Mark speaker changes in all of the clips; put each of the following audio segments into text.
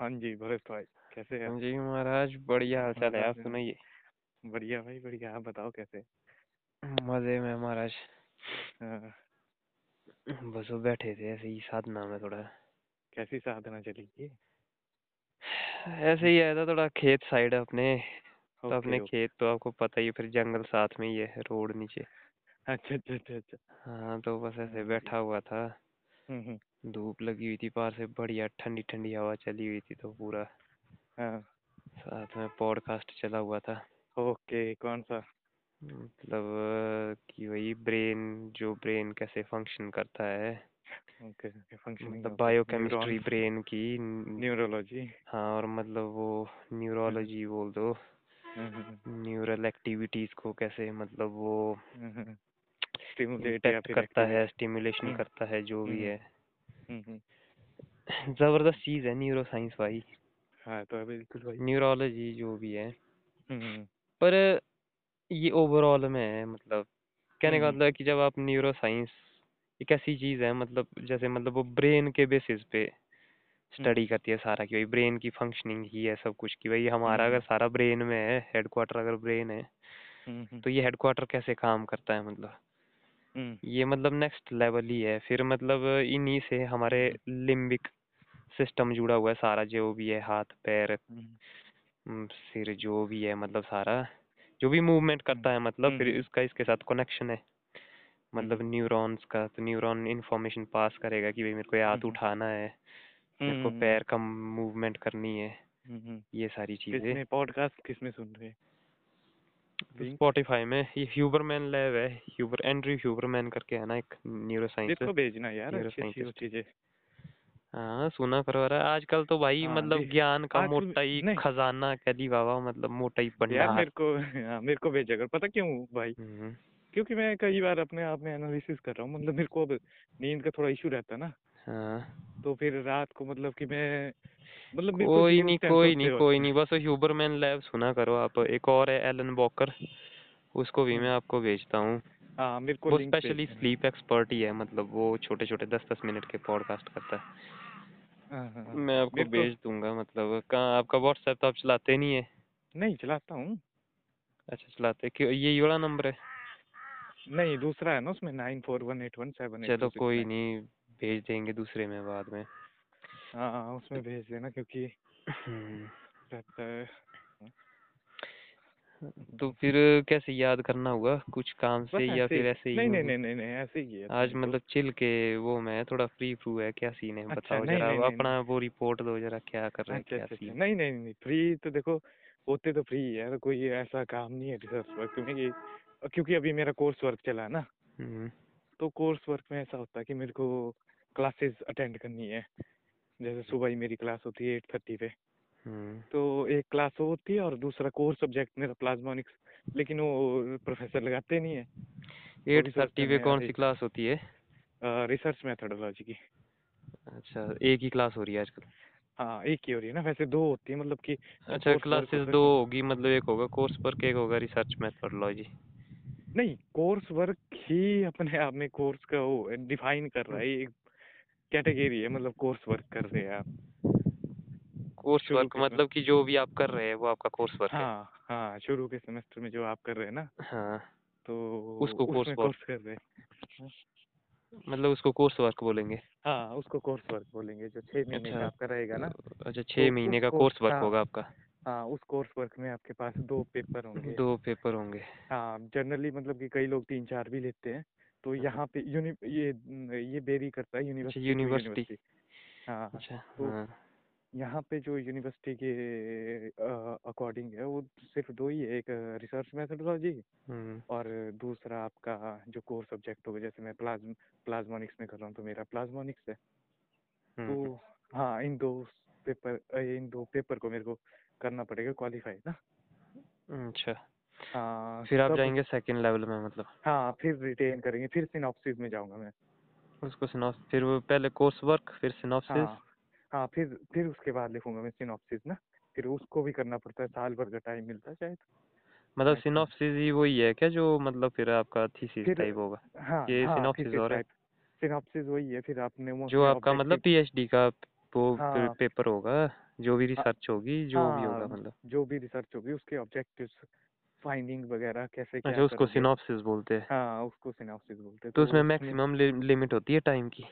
Speaker 1: हाँ जी भरत भाई कैसे हैं
Speaker 2: हाँ जी महाराज बढ़िया हाल चाल है आप सुनाइए।
Speaker 1: बढ़िया भाई बढ़िया आप बताओ कैसे
Speaker 2: मज़े में महाराज।
Speaker 1: हाँ,
Speaker 2: बस वो बैठे थे ऐसे ही साधना में थोड़ा।
Speaker 1: कैसी साधना चली चलेगी
Speaker 2: ऐसे ही आया था थोड़ा खेत साइड अपने तो अपने
Speaker 1: ओके।
Speaker 2: खेत तो आपको पता ही है, फिर जंगल साथ में ही है रोड नीचे।
Speaker 1: अच्छा अच्छा अच्छा अच्छा।
Speaker 2: हाँ तो बस ऐसे
Speaker 1: हाँ
Speaker 2: बैठा हुआ था।
Speaker 1: हम्म हम्म।
Speaker 2: धूप लगी हुई थी बाहर से बढ़िया ठंडी ठंडी हवा चली हुई थी तो पूरा
Speaker 1: हाँ।
Speaker 2: साथ में पॉडकास्ट चला हुआ था।
Speaker 1: ओके कौन सा?
Speaker 2: मतलब कि वही ब्रेन जो ब्रेन कैसे फ़ंक्शन करता है।
Speaker 1: ओके फंक्शनिंग
Speaker 2: मतलब बायोकेमिस्ट्री ब्रेन की
Speaker 1: न्यूरोलॉजी
Speaker 2: हाँ और मतलब वो न्यूरोलॉजी बोल दो। न्यूरल एक्टिविटीज़ को कैसे मतलब वो
Speaker 1: स्टिमुलेट फिर
Speaker 2: करता है स्टिमुलेशन
Speaker 1: हम्म,
Speaker 2: करता है जो भी
Speaker 1: हम्म,
Speaker 2: है।
Speaker 1: हम्म, हम्म।
Speaker 2: ज़बरदस्त चीज़ है न्यूरो साइंस भाई
Speaker 1: हाँ तो बिल्कुल भाई।
Speaker 2: न्यूरोलॉजी जो भी है।
Speaker 1: हम्म
Speaker 2: पर ये ओवरऑल में है मतलब। कहने का
Speaker 1: हम्म
Speaker 2: मतलब है कि जब आप न्यूरो साइंस एक ऐसी चीज़ है मतलब जैसे मतलब वो ब्रेन के बेसिस पे स्टडी करती है सारा कि भाई ब्रेन की फंक्शनिंग ही है सब कुछ कि भाई हमारा
Speaker 1: हम्म।
Speaker 2: अगर सारा ब्रेन में है हेडक्वार्टर अगर ब्रेन है
Speaker 1: हम्म
Speaker 2: तो ये हेडक्वार्टर कैसे काम करता है मतलब?
Speaker 1: हम्म
Speaker 2: ये मतलब नेक्स्ट लेवल ही है। फिर मतलब इन्हीं से हमारे
Speaker 1: हम्म।
Speaker 2: लिम्बिक सिस्टम जुड़ा हुआ है सारा जो भी है हाथ पैर
Speaker 1: हम्म।
Speaker 2: हम्म, सिर जो भी है मतलब सारा जो भी मूवमेंट करता है मतलब फिर
Speaker 1: हम्म।
Speaker 2: इसका इसके साथ कनेक्शन है। मतलब
Speaker 1: हम्म।
Speaker 2: न्यूरॉन्स का तो न्यूरॉन इंफॉर्मेशन पास करेगा कि भाई मेरे को हाथ
Speaker 1: हम्म।
Speaker 2: उठाना है मेरे को
Speaker 1: हम्म
Speaker 2: पैर का मूवमेंट करनी है
Speaker 1: हम्म
Speaker 2: ये सारी चीज़ें।
Speaker 1: पॉडकास्ट किसमें सुन रहे हैं?
Speaker 2: स्पॉटिफाई में ये ह्यूबरमैन लैब है ह्यूबर एंड्रयू ह्यूबरमैन करके है ना एक न्यूरो साइंस
Speaker 1: को भेजना यार अच्छी चीज़ें।
Speaker 2: हाँ सुना करो यार आजकल तो भाई
Speaker 1: हाँ
Speaker 2: मतलब ज्ञान का मोटा ही खजाना कह दी बाबा मतलब मोटा ही
Speaker 1: यार मेरे को हाँ मेरे को भेजा कर पता क्यों भाई?
Speaker 2: हम्म,
Speaker 1: क्योंकि मैं कई बार अपने आप में एनालिसिस कर रहा हूँ मतलब मेरे को अब नींद का थोड़ा इशू रहता है ना।
Speaker 2: हाँ।
Speaker 1: तो फिर रात को मतलब कि मैं मतलब मेरे को
Speaker 2: कोई नहीं कोई नहीं कोई नहीं बस ह्यूबरमैन लैब सुना करो आप एक और है एलन वॉकर उसको भी
Speaker 1: हम्म,
Speaker 2: मैं आपको भेजता हूँ।
Speaker 1: हाँ मेरे को
Speaker 2: वो स्पेशली स्लीप एक्सपर्ट ही है मतलब वो छोटे छोटे दस दस मिनट के पॉडकास्ट करता है।
Speaker 1: हाँ हाँ हाँ।
Speaker 2: मैं आपको
Speaker 1: मेरे को
Speaker 2: भेज दूँगा मतलब कहाँ आपका व्हाट्सएप तो आप चलाते नहीं है?
Speaker 1: नहीं चलाता हूँ।
Speaker 2: अच्छा चलाते क्यों ये वाला नंबर है?
Speaker 1: नहीं दूसरा है ना उसमें nine four one eight one seven
Speaker 2: चलो कोई नहीं भेज देंगे दूसरे में बाद में।
Speaker 1: हाँ उसमें भेज देना क्योंकि
Speaker 2: हम्म,
Speaker 1: रहता है।
Speaker 2: तो फिर कैसे याद करना हुआ? कुछ काम से या फिर ऐसे ही
Speaker 1: नहीं नहीं नहीं नहीं ऐसे ही है
Speaker 2: आज मतलब चिल के वो मैं थोड़ा फ्री फ्रू है क्या सीन है?
Speaker 1: अच्छा
Speaker 2: बताओ जरा अपना वो रिपोर्ट दो जरा क्या कर रहे हैं
Speaker 1: अच्छा
Speaker 2: क्या
Speaker 1: अच्छा अच्छा।
Speaker 2: सीन
Speaker 1: नहीं नहीं नहीं फ्री तो देखो होते तो फ्री है कोई ऐसा काम नहीं है रिसर्च वर्क में कि क्योंकि अभी मेरा कोर्स वर्क चला है ना।
Speaker 2: हम्म।
Speaker 1: तो कोर्स वर्क में ऐसा होता है कि मेरे को क्लासेस अटेंड करनी है। जैसे सुबह ही मेरी क्लास होती है एट थर्टी पे।
Speaker 2: हम्म।
Speaker 1: तो एक क्लास वो होती है और दूसरा कोर सब्जेक्ट मेरा प्लाज्मोनिक्स लेकिन वो प्रोफेसर लगाते नहीं है।
Speaker 2: एट थर्टी पे कौन सी क्लास होती है?
Speaker 1: रिसर्च मेथडोलॉजी की।
Speaker 2: अच्छा एक ही क्लास हो रही है आजकल?
Speaker 1: हाँ एक ही हो रही है ना। वैसे दो होती है मतलब कि
Speaker 2: अच्छा क्लासेस दो होगी मतलब एक होगा कोर्स वर्क एक होगा रिसर्च मेथोडोलॉजी
Speaker 1: नहीं कोर्स वर्क ही अपने आप में कोर्स का वो डिफाइन कर रहा है एक कैटेगरी है मतलब कोर्स वर्क कर रहे हैं आप।
Speaker 2: कोर्स वर्क मतलब कि जो भी आप कर रहे हैं वो आपका कोर्स वर्क हाँ।
Speaker 1: है हाँ हाँ शुरू के सेमेस्टर में जो आप कर रहे हैं ना
Speaker 2: हाँ।
Speaker 1: तो
Speaker 2: उसको कोर्स वर्क
Speaker 1: कोर्स कर रहे हैं।
Speaker 2: मतलब उसको कोर्स वर्क बोलेंगे।
Speaker 1: हाँ उसको कोर्स वर्क बोलेंगे जो छह महीने
Speaker 2: अच्छा।
Speaker 1: का आपका रहेगा ना।
Speaker 2: अच्छा
Speaker 1: तो
Speaker 2: छः महीने का
Speaker 1: कोर्स
Speaker 2: कोर्स वर्क
Speaker 1: हाँ
Speaker 2: होगा आपका?
Speaker 1: हाँ उस कोर्स वर्क में आपके पास दो पेपर होंगे।
Speaker 2: दो पेपर होंगे।
Speaker 1: हाँ जनरली मतलब कि कई लोग तीन चार भी लेते हैं। तो
Speaker 2: हाँ।
Speaker 1: यहाँ पे यूनि ये ये बेरी करता है
Speaker 2: अच्छा
Speaker 1: यूनिवर्सिटी
Speaker 2: यूनिवर्सिटी।
Speaker 1: हाँ
Speaker 2: अच्छा
Speaker 1: तो
Speaker 2: हाँ।
Speaker 1: यहाँ पे जो यूनिवर्सिटी के अकॉर्डिंग है वो सिर्फ़ दो ही है एक रिसर्च मेथडोलॉजी
Speaker 2: हम्म।
Speaker 1: और दूसरा आपका जो कोर सब्जेक्ट होगा जैसे मैं प्लाज्म प्लाज्मोनिक्स में कर रहा हूँ तो मेरा प्लाज्मोनिक्स है। तो
Speaker 2: हम्म।
Speaker 1: हाँ इन दो पेपर इन दो पेपर को मेरे को करना पड़ेगा क्वालिफाई ना?
Speaker 2: अच्छा।
Speaker 1: हाँ
Speaker 2: फिर आप जाएँगे सेकंड लेवल में मतलब।
Speaker 1: हाँ फिर रिटेन करेंगे फिर सिनॉप्सिस में जाऊँगा मैं।
Speaker 2: उसको सिनॉप फिर वो पहले कोर्स वर्क फिर सिनॉप्सिस
Speaker 1: हाँ हाँ फिर फिर उसके बाद लिखूँगा मैं सिनॉप्सिस ना। फिर उसको भी करना पड़ता है साल भर का टाइम मिलता है शायद।
Speaker 2: मतलब। सिनॉप्सिस ही वही है क्या जो मतलब फिर आपका थीसिस टाइप होगा?
Speaker 1: हाँ
Speaker 2: ये
Speaker 1: हाँ
Speaker 2: सिनॉप्सिस और है।
Speaker 1: सिनॉप्सिस वही है फिर आपने
Speaker 2: जो आपका मतलब पीएचडी का वो
Speaker 1: हाँ।
Speaker 2: पेपर होगा जो भी
Speaker 1: हाँ
Speaker 2: रिसर्च होगी जो भी होगा
Speaker 1: हाँ
Speaker 2: मतलब।
Speaker 1: जो भी रिसर्च होगी उसके ऑब्जेक्टिव्स फाइंडिंग वगैरह कैसे
Speaker 2: अच्छा
Speaker 1: क्या
Speaker 2: उसको सिनॉप्सिस बोलते हैं।
Speaker 1: हाँ उसको सिनॉप्सिस बोलते हैं।
Speaker 2: तो
Speaker 1: तो
Speaker 2: उसमें मैक्सिमम लिमिट होती है टाइम की?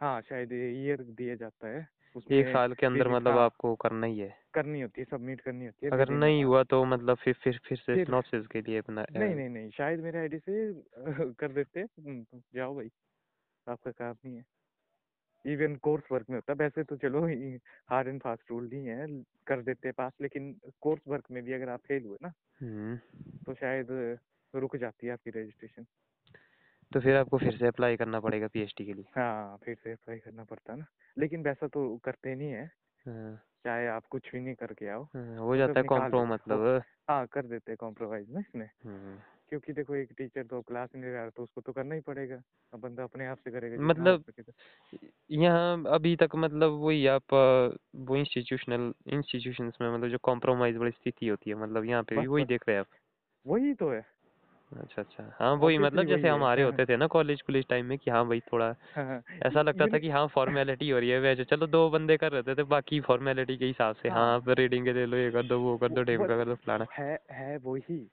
Speaker 1: हाँ शायद ईयर दिया जाता है।
Speaker 2: एक साल के अंदर मतलब
Speaker 1: हाँ।
Speaker 2: आपको करना ही है।
Speaker 1: करनी होती है सबमिट करनी होती है
Speaker 2: अगर नहीं हुआ तो मतलब फिर फिर फिर से सिनॉप्सिस के लिए अपना
Speaker 1: नहीं नहीं नहीं शायद मेरे आईडी से कर देते। हम्म, जाओ भाई आपका काम नहीं है। इवन कोर्स वर्क में होता है। वैसे तो चलो हार्ड एंड फास्ट रूल नहीं है कर देते पास लेकिन कोर्स वर्क में भी अगर आप फेल हुए ना
Speaker 2: हम्म।
Speaker 1: तो शायद रुक जाती है आपकी रजिस्ट्रेशन।
Speaker 2: तो फिर आपको फिर से अप्लाई करना पड़ेगा पीएचडी के लिए?
Speaker 1: हाँ फिर से अप्लाई करना पड़ता है ना। लेकिन वैसा तो करते नहीं है।
Speaker 2: हाँ,
Speaker 1: चाहे आप कुछ भी नहीं करके आओ
Speaker 2: हाँ, हो
Speaker 1: मतलब
Speaker 2: जाता है कॉम्प्रो मतलब।
Speaker 1: हाँ कर देते हैं कॉम्प्रोमाइज ना इसमें।
Speaker 2: हम्म,
Speaker 1: क्योंकि देखो एक टीचर तो क्लास नहीं ले रहा तो उसको तो करना ही पड़ेगा। अब बंदा अपने आप से करेगा
Speaker 2: मतलब
Speaker 1: तो।
Speaker 2: यहाँ अभी तक मतलब वही आप वो इंस्टीट्यूशनल इंस्टीट्यूशंस में मतलब जो कॉम्प्रोमाइज वाली स्थिति होती है मतलब यहाँ पे भी वही देख रहे हैं आप?
Speaker 1: वही तो है।
Speaker 2: अच्छा अच्छा। हाँ वही मतलब जैसे हमारे
Speaker 1: हाँ
Speaker 2: होते थे ना कॉलेज कॉलेज टाइम में कि हाँ भाई थोड़ा
Speaker 1: हाँ
Speaker 2: ऐसा लगता था कि हाँ फॉर्मेलिटी हो रही है वैसे चलो दो बंदे कर रहे थे बाकी फॉर्मेलिटी के हिसाब से हाँ
Speaker 1: हाँ।
Speaker 2: आप रीडिंग ले लो ये कर दो वो कर दो का कर दो फलाना।
Speaker 1: है है वही।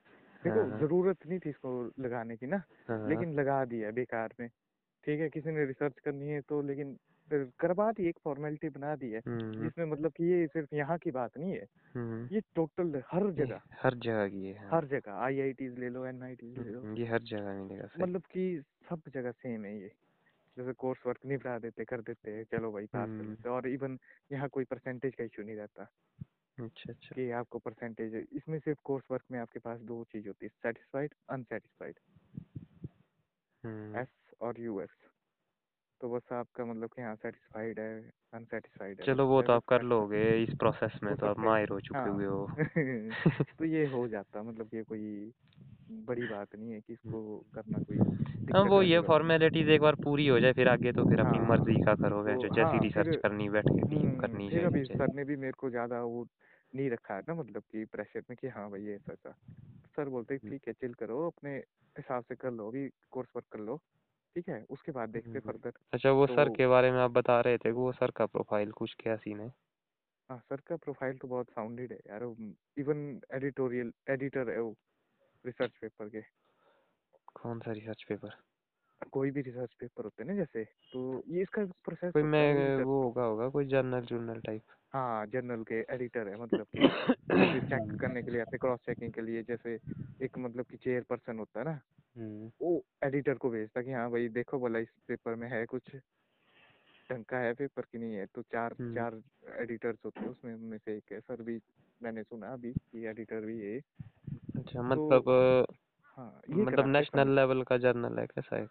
Speaker 1: देखो
Speaker 2: हाँ। हाँ
Speaker 1: ज़रूरत नहीं थी इसको लगाने की ना
Speaker 2: हाँ
Speaker 1: लेकिन लगा दिया बेकार में। ठीक है किसी ने रिसर्च करनी है तो लेकिन फिर करवा दी एक फॉर्मेलिटी बना दी है
Speaker 2: हम्म।
Speaker 1: जिसमें मतलब कि ये सिर्फ़ यहाँ की बात नहीं है।
Speaker 2: हम्म।
Speaker 1: ये टोटल हर जगह।
Speaker 2: हर जगह की है हाँ।
Speaker 1: हर जगह आईआईटीज ले लो एन आई एनआईटीज ले लो।
Speaker 2: हम्म, ये हर जगह मिलेगा
Speaker 1: मतलब कि सब जगह सेम है ये। जैसे कोर्स वर्क निपटा देते कर देते चलो भाई पास कर देते और इवन यहाँ कोई परसेंटेज का इशू नहीं रहता।
Speaker 2: अच्छा अच्छा।
Speaker 1: कि आपको परसेंटेज इसमें सिर्फ़ कोर्स वर्क में आपके पास दो चीज़ होती है सेटिस्फाइड अनसेटिस्फाइड
Speaker 2: हम्म।
Speaker 1: एस और यू एस तो बस आपका मतलब कि हाँ सेटिस्फाइड है अनसेटिस्फाइड है
Speaker 2: चलो वो तो आप कर लोगे इस प्रोसेस में तो आप माहिर हो चुके
Speaker 1: हाँ।
Speaker 2: हुए हो
Speaker 1: तो ये हो जाता मतलब ये कोई बड़ी बात नहीं है कि इसको करना कोई
Speaker 2: हाँ वो ये फॉर्मेलिटीज एक बार पूरी हो जाए फिर आगे तो फिर अपनी
Speaker 1: हाँ
Speaker 2: मर्ज़ी का करो
Speaker 1: तो
Speaker 2: वैसे जैसी
Speaker 1: हाँ
Speaker 2: रिसर्च करनी बैठ के
Speaker 1: हम्म
Speaker 2: करनी चाहिए
Speaker 1: अभी सर ने भी मेरे को ज़्यादा वो नहीं रखा है ना मतलब कि प्रेशर में कि हाँ भाई ऐसा ऐसा। सर बोलते हैं, ठीक है चिल करो अपने हिसाब से कर लो अभी कोर्स वर्क कर लो ठीक है? उसके बाद देखते
Speaker 2: हम्म,
Speaker 1: फर्दर
Speaker 2: अच्छा वो सर
Speaker 1: तो
Speaker 2: के बारे में आप बता रहे थे वो सर का प्रोफ़ाइल कुछ क्या सीन है?
Speaker 1: हाँ सर का प्रोफ़ाइल तो बहुत साउंडेड है यार इवन एडिटोरियल एडिटर है वो रिसर्च पेपर के।
Speaker 2: कौन सा रिसर्च पेपर
Speaker 1: कोई भी रिसर्च पेपर होते हैं ना जैसे तो ये इसका प्रोसेस
Speaker 2: कोई मैं वो होगा होगा कोई जर्नल जर्नल टाइप
Speaker 1: हाँ जर्नल के एडिटर है मतलब चेक करने के लिए ऐसे क्रॉस चेकिंग के लिए जैसे एक मतलब कि चेयर पर्सन होता है ना
Speaker 2: हम्म।
Speaker 1: वो एडिटर को भेजता कि हाँ भाई देखो बोला इस पेपर में है कुछ ढंग का है पेपर की नहीं है? तो चार
Speaker 2: हम्म।
Speaker 1: चार एडिटर्स होते हैं उसमें उनमें से एक है सर भी मैंने सुना अभी कि एडिटर भी है।
Speaker 2: अच्छा मतलब अ,
Speaker 1: हाँ ये
Speaker 2: मतलब नेशनल लेवल का जर्नल है कैसा है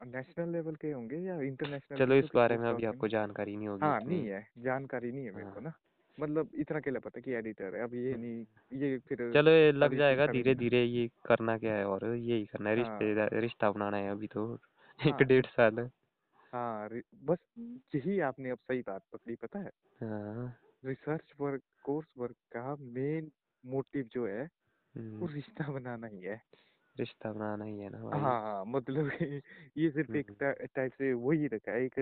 Speaker 1: नेशनल लेवल के होंगे या इंटरनेशनल
Speaker 2: चलो इस बारे में अभी आपको जानकारी नहीं होगी
Speaker 1: हाँ नहीं है जानकारी नहीं है मेरे को
Speaker 2: हाँ।
Speaker 1: ना। मतलब इतना के लिए पता कि एडिटर है अब ये नहीं ये फिर
Speaker 2: चलो ये लग जाएगा धीरे धीरे ये करना क्या है और यही करना है
Speaker 1: हाँ।
Speaker 2: रिश्ते रिश्ता बनाना है अभी तो। एक
Speaker 1: हाँ।
Speaker 2: डेढ़ साल है।
Speaker 1: हाँ बस यही आपने अब सही बात पकड़ी पता है?
Speaker 2: हाँ।
Speaker 1: रिसर्च वर्क कोर्स वर्क का मेन मोटिव जो है वो
Speaker 2: हम्म,
Speaker 1: रिश्ता बनाना ही है।
Speaker 2: रिश्ता बनाना ही है ना भाई।
Speaker 1: हाँ मतलब ये सिर्फ़ एक
Speaker 2: हम्म,
Speaker 1: टाइप से वही रखा है एक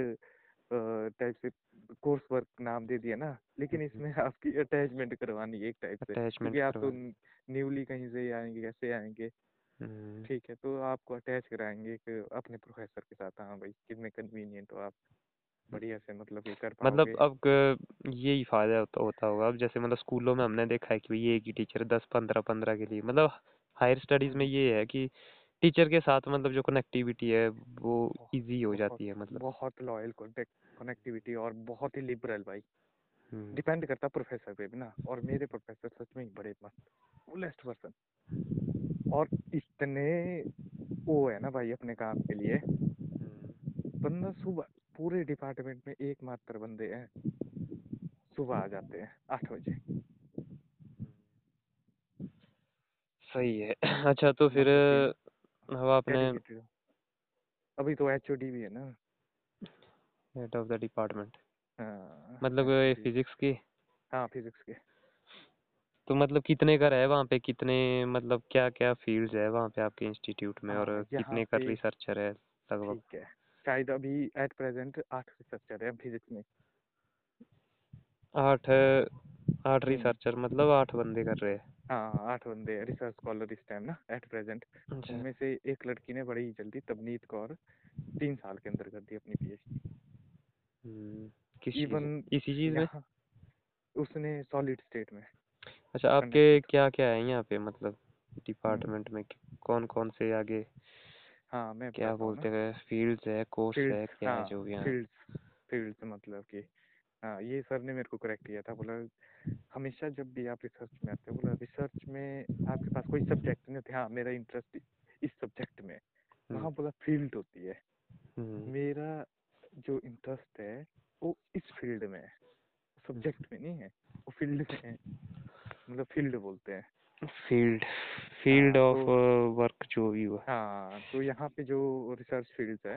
Speaker 1: टाइप से कोर्स वर्क नाम दे दिया ना लेकिन इसमें आपकी अटैचमेंट करवानी है एक टाइप से क्योंकि आप तो न्यूली कहीं से आएँगे कैसे आएँगे?
Speaker 2: हम्म,
Speaker 1: ठीक है तो आपको अटैच कराएँगे एक अपने प्रोफेसर के साथ। हाँ भाई कितने कन्वीनियंट हो आप। बढ़िया से मतलब ये कर
Speaker 2: मतलब अब यही फ़ायदा होता, होता होगा। अब जैसे मतलब स्कूलों में हमने देखा है कि ये एक ही टीचर दस पंद्रह पंद्रह के लिए मतलब हायर स्टडीज़ में ये है कि टीचर के साथ मतलब जो कनेक्टिविटी है वो इजी हो जाती है मतलब।
Speaker 1: बहुत लॉयल कनेक्टिविटी और बहुत ही लिबरल भाई। डिपेंड करता प्रोफेसर पे भी ना और मेरे प्रोफेसर सच में ही बड़े मस्त फुलेस्ट पर्सन और इतने वो है ना भाई अपने काम के लिए। बंदा सुबह पूरे डिपार्टमेंट में एकमात्र बंदे हैं। सुबह आ जाते हैं आठ बजे।
Speaker 2: सही है। अच्छा तो फिर
Speaker 1: मतलब
Speaker 2: अब आपने
Speaker 1: अभी तो एच भी है ना।
Speaker 2: हेड ऑफ़ द डिपार्टमेंट मतलब फिजिक्स की?
Speaker 1: हाँ फिजिक्स के।
Speaker 2: तो मतलब कितने का है वहाँ पे? कितने मतलब क्या क्या फील्ड्स है वहाँ पे आपके इंस्टीट्यूट में? और
Speaker 1: हाँ
Speaker 2: कितने
Speaker 1: का
Speaker 2: रिसर्चर है लगभग?
Speaker 1: ठीक है। शायद अभी एट प्रेजेंट आठ रिसर्चर है फिजिक्स में।
Speaker 2: आठ आठ
Speaker 1: हम्म।
Speaker 2: रिसर्चर मतलब आठ बंदे कर रहे हैं।
Speaker 1: हाँ आठ बंदे रिसर्च स्कॉलर इस टाइम ना एट प्रेजेंट
Speaker 2: अच्छा।
Speaker 1: उनमें से एक लड़की ने बड़ी जल्दी तबनीत कौर तीन साल के अंदर कर दी अपनी पीएचडी
Speaker 2: हम्म, किस
Speaker 1: इवन
Speaker 2: इसी चीज़ में?
Speaker 1: उसने सॉलिड स्टेट में।
Speaker 2: अच्छा आपके क्या क्या है यहाँ पे मतलब डिपार्टमेंट में? कौन कौन से आगे
Speaker 1: हाँ मैं
Speaker 2: क्या
Speaker 1: बताता हूँ ना।
Speaker 2: बोलते हैं फील्ड्स है कोर्स है क्या है
Speaker 1: हाँ
Speaker 2: जो भी हाँ?
Speaker 1: फील्ड्स फील्ड्स मतलब कि हाँ ये सर ने मेरे को करेक्ट किया था बोला हमेशा जब भी आप रिसर्च में आते हो बोला रिसर्च में आपके पास कोई सब्जेक्ट नहीं होते। हाँ मेरा इंटरेस्ट इस सब्जेक्ट में वहाँ बोला फ़ील्ड होती है।
Speaker 2: हम्म,
Speaker 1: मेरा जो इंटरेस्ट है वो इस फ़ील्ड में है। सब्जेक्ट में नहीं है वो फ़ील्ड में है। मतलब फ़ील्ड बोलते हैं।
Speaker 2: फ़ील्ड फ़ील्ड ऑफ़ वर्क जो भी हुआ।
Speaker 1: हाँ तो यहाँ पे जो रिसर्च फ़ील्ड है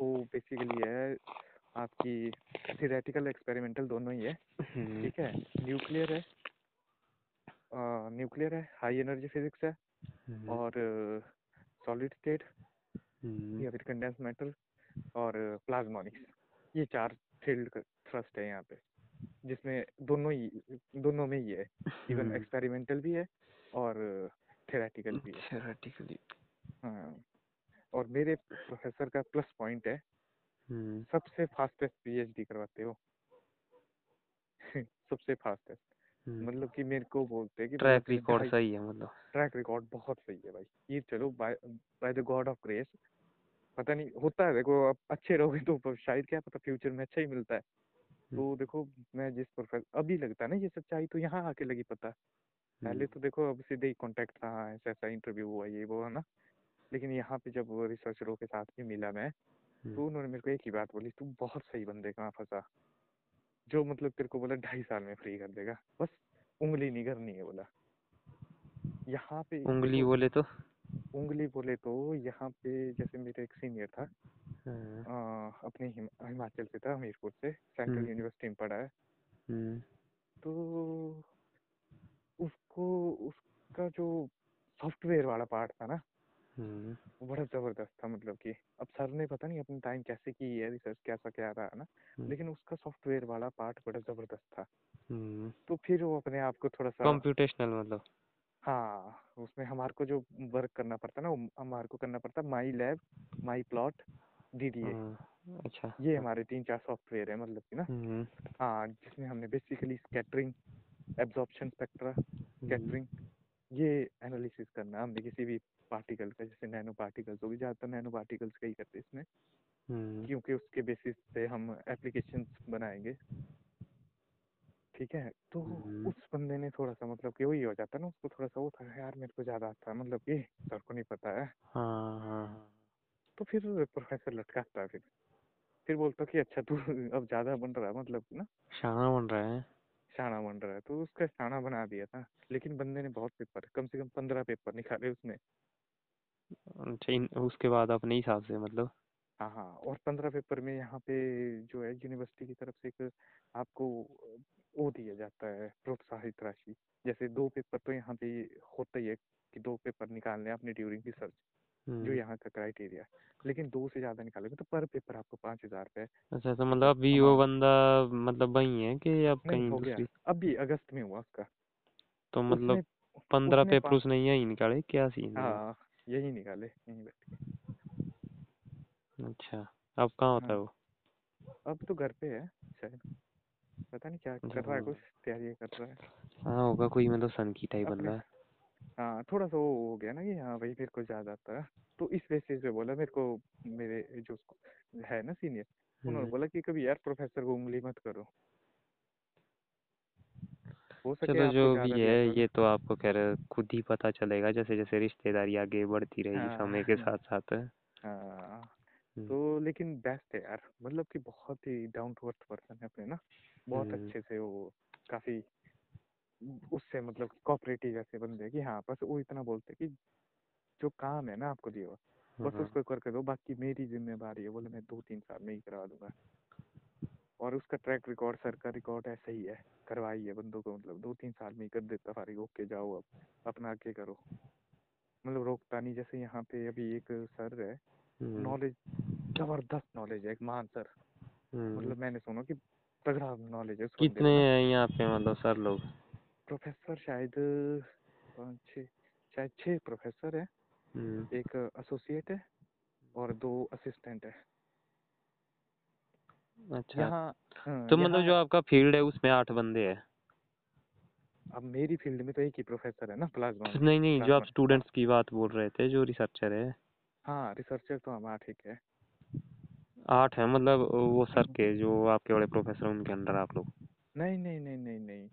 Speaker 1: वो बेसिकली है आपकी थियोरेटिकल एक्सपेरिमेंटल दोनों ही है
Speaker 2: हम्म,
Speaker 1: ठीक है? न्यूक्लियर है न्यूक्लियर है हाई एनर्जी फिजिक्स है
Speaker 2: हम्म,
Speaker 1: और सॉलिड स्टेट
Speaker 2: हम्म,
Speaker 1: या फिर कंडेंस मैटर और प्लाज्मोनिक्स ये चार फ़ील्ड थ्रस्ट है यहाँ पे जिसमें दोनों ही दोनों में ही है। इवन एक्सपेरिमेंटल भी है और थेरेटिकल भी है।
Speaker 2: Theoretically,
Speaker 1: हाँ और मेरे प्रोफेसर का प्लस पॉइंट है।
Speaker 2: हम्म,
Speaker 1: सबसे फास्टेस्ट पीएचडी करवाते हो। सबसे फास्टेस्ट
Speaker 2: हम्म,
Speaker 1: मतलब कि मेरे को बोलते हैं कि
Speaker 2: ट्रैक रिकॉर्ड सही है मतलब।
Speaker 1: ट्रैक रिकॉर्ड बहुत सही है भाई। ये चलो by by the God of grace पता नहीं होता है देखो आप अच्छे रहोगे तो शायद क्या पता फ्यूचर में अच्छा ही मिलता है। तो देखो मैं जिस प्रोफेसर अभी लगता है ना ये सच्चाई तो यहाँ आके लगी पता। पहले तो देखो अब सीधे ही कॉन्टेक्ट था हाँ ऐसा ऐसा इंटरव्यू हुआ ये वो है ना? लेकिन यहाँ पे जब रिसर्चरों के साथ भी मिला मैं तो उन्होंने मेरे को एक ही बात बोली तू बहुत सही बंदे कहाँ फंसा? जो मतलब तेरे को बोला ढाई साल में फ्री कर देगा बस उंगली नहीं करनी है बोला। यहाँ पे
Speaker 2: उंगली बोले तो?
Speaker 1: उंगली बोले तो यहाँ पे जैसे मेरा एक सीनियर था
Speaker 2: हाँ,
Speaker 1: अ, अपने हिम, हिमाचल से था हमीरपुर से सेंट्रल
Speaker 2: हम्म।
Speaker 1: यूनिवर्सिटी में पढ़ा है।
Speaker 2: हम्म,
Speaker 1: तो उसको उसका जो सॉफ्टवेयर वाला पार्ट था ना
Speaker 2: हम्म,
Speaker 1: वो बड़ा ज़बरदस्त था मतलब कि अब सर ने पता नहीं अपनी टाइम कैसे की है रिसर्च कैसा क्या रहा है ना
Speaker 2: हम्म।
Speaker 1: लेकिन उसका सॉफ्टवेयर वाला पार्ट बड़ा ज़बरदस्त था।
Speaker 2: हम्म,
Speaker 1: तो फिर वो अपने आप को थोड़ा सा
Speaker 2: कंप्यूटेशनल मतलब।
Speaker 1: हाँ उसमें हमारे को जो वर्क करना पड़ता ना वो हमारे को करना पड़ता my lab my plot DDA
Speaker 2: अच्छा।
Speaker 1: ये हमारे तीन चार सॉफ्टवेयर है मतलब कि ना।
Speaker 2: हम्म,
Speaker 1: हाँ जिसमें हमने basically scattering absorption spectra scattering ये एनालिसिस करना हमने किसी भी पार्टिकल का जैसे नैनो पार्टिकल्स होगी ज़्यादातर नैनो पार्टिकल्स का ही करते हैं इसमें।
Speaker 2: हम्म,
Speaker 1: क्योंकि उसके बेसिस पे हम एप्लीकेशंस बनाएँगे। ठीक है? तो
Speaker 2: हम्म।
Speaker 1: उस बंदे ने थोड़ा सा मतलब कि वही हो जाता है ना उसको थोड़ा सा वो था यार मेरे को ज़्यादा आता है। मतलब कि सर को नहीं पता है।
Speaker 2: हाँ हाँ
Speaker 1: तो फिर प्रोफेसर लटकाता है फिर। फिर बोलता कि अच्छा तू अब ज़्यादा बन रहा है। मतलब ना।
Speaker 2: शाना बन रहा है।
Speaker 1: शाना बन रहा है तो उसका शाना बना दिया था लेकिन बंदे ने बहुत पेपर कम से कम पंद्रह पेपर निकाले उसने।
Speaker 2: अच्छा उसके बाद अपने हिसाब से मतलब?
Speaker 1: हाँ हाँ और पंद्रह पेपर में यहाँ पे जो है यूनिवर्सिटी की तरफ़ से एक आपको वो दिया जाता है प्रोत्साहित राशि। जैसे दो पेपर तो यहाँ पे होता ही है कि दो पेपर निकालने अपने ड्यूरिंग रिसर्च। जो
Speaker 2: हम्म,
Speaker 1: यहाँ का क्राइटेरिया लेकिन दो से ज़्यादा निकालोगे तो पर पेपर आपको पाँच हज़ार रुपये
Speaker 2: अच्छा तो मतलब अभी वो। बंदा मतलब वही है कि अब कहीं
Speaker 1: हो गया। अभी अगस्त में हुआ उसका।
Speaker 2: तो मतलब पंद्रह पेपर उसने यही निकाले? क्या सीन हाँ
Speaker 1: यही निकाले यही बैठ।
Speaker 2: अच्छा अब कहाँ होता है
Speaker 1: हाँ।
Speaker 2: वो?
Speaker 1: अब तो घर पे है शायद। पता नहीं क्या कर रहा है कुछ तैयारी कर रहा है।
Speaker 2: हाँ होगा कोई मतलब सन की टाइप बंदा है।
Speaker 1: हाँ थोड़ा सा वो हो गया ना कि हाँ भाई मेरे को ज़्यादा आता है। तो इस बेसिस पे बोला मेरे को मेरे जो है ना सीनियर उन्होंने
Speaker 2: हम्म,
Speaker 1: बोला कि कभी यार प्रोफेसर को उंगली मत करो। हो सके
Speaker 2: चलो
Speaker 1: आपको
Speaker 2: जो भी है ये तो आपको कह रहे खुद ही पता चलेगा जैसे जैसे रिश्तेदारी आगे बढ़ती रहेगी
Speaker 1: हाँ,
Speaker 2: समय के साथ साथ
Speaker 1: हाँ
Speaker 2: हम्म,
Speaker 1: तो लेकिन बेस्ट है यार मतलब कि बहुत ही डाउन टू अर्थ पर्सन है अपने ना बहुत
Speaker 2: हम्म,
Speaker 1: अच्छे से वो काफ़ी उससे मतलब कोऑपरेटिव ऐसे बंदे हैं कि हाँ बस वो इतना बोलते कि जो काम है ना आपको दिया हुआ बस
Speaker 2: हाँ,
Speaker 1: उसको करके दो बाकी मेरी ज़िम्मेदारी है बोले मैं दो तीन साल में ही करवा दूँगा। और उसका ट्रैक रिकॉर्ड सर का रिकॉर्ड ऐसा ही है करवाई है बंदों को मतलब दो तीन साल में ही कर देता फारिग ओके जाओ अब अपना आगे करो। मतलब रोकता नहीं जैसे यहाँ पे अभी एक सर है
Speaker 2: हम्म,
Speaker 1: नॉलेज ज़बरदस्त नॉलेज है एक महान सर।
Speaker 2: हम्म,
Speaker 1: मतलब मैंने सुना कि तगड़ा नॉलेज है
Speaker 2: कितने हैं यहाँ पे मतलब सर लोग?
Speaker 1: प्रोफेसर शायद पाँच छः शायद छः प्रोफेसर है। एक एसोसिएट है और दो असिस्टेंट है।
Speaker 2: अच्छा।
Speaker 1: यहाँ हाँ,
Speaker 2: तो मतलब जो आपका फ़ील्ड है उसमें आठ बंदे हैं।
Speaker 1: अब मेरी फ़ील्ड में तो एक ही प्रोफेसर है ना प्लाज्मा
Speaker 2: नहीं नहीं जो आप स्टूडेंट्स की बात बोल रहे थे जो रिसर्चर है।
Speaker 1: हाँ रिसर्चर तो हमारा ठीक है
Speaker 2: आठ है मतलब वो सर के जो आपके बड़े प्रोफेसर उनके अंडर आप लोग।
Speaker 1: नहीं नहीं नहीं नहीं नहीं।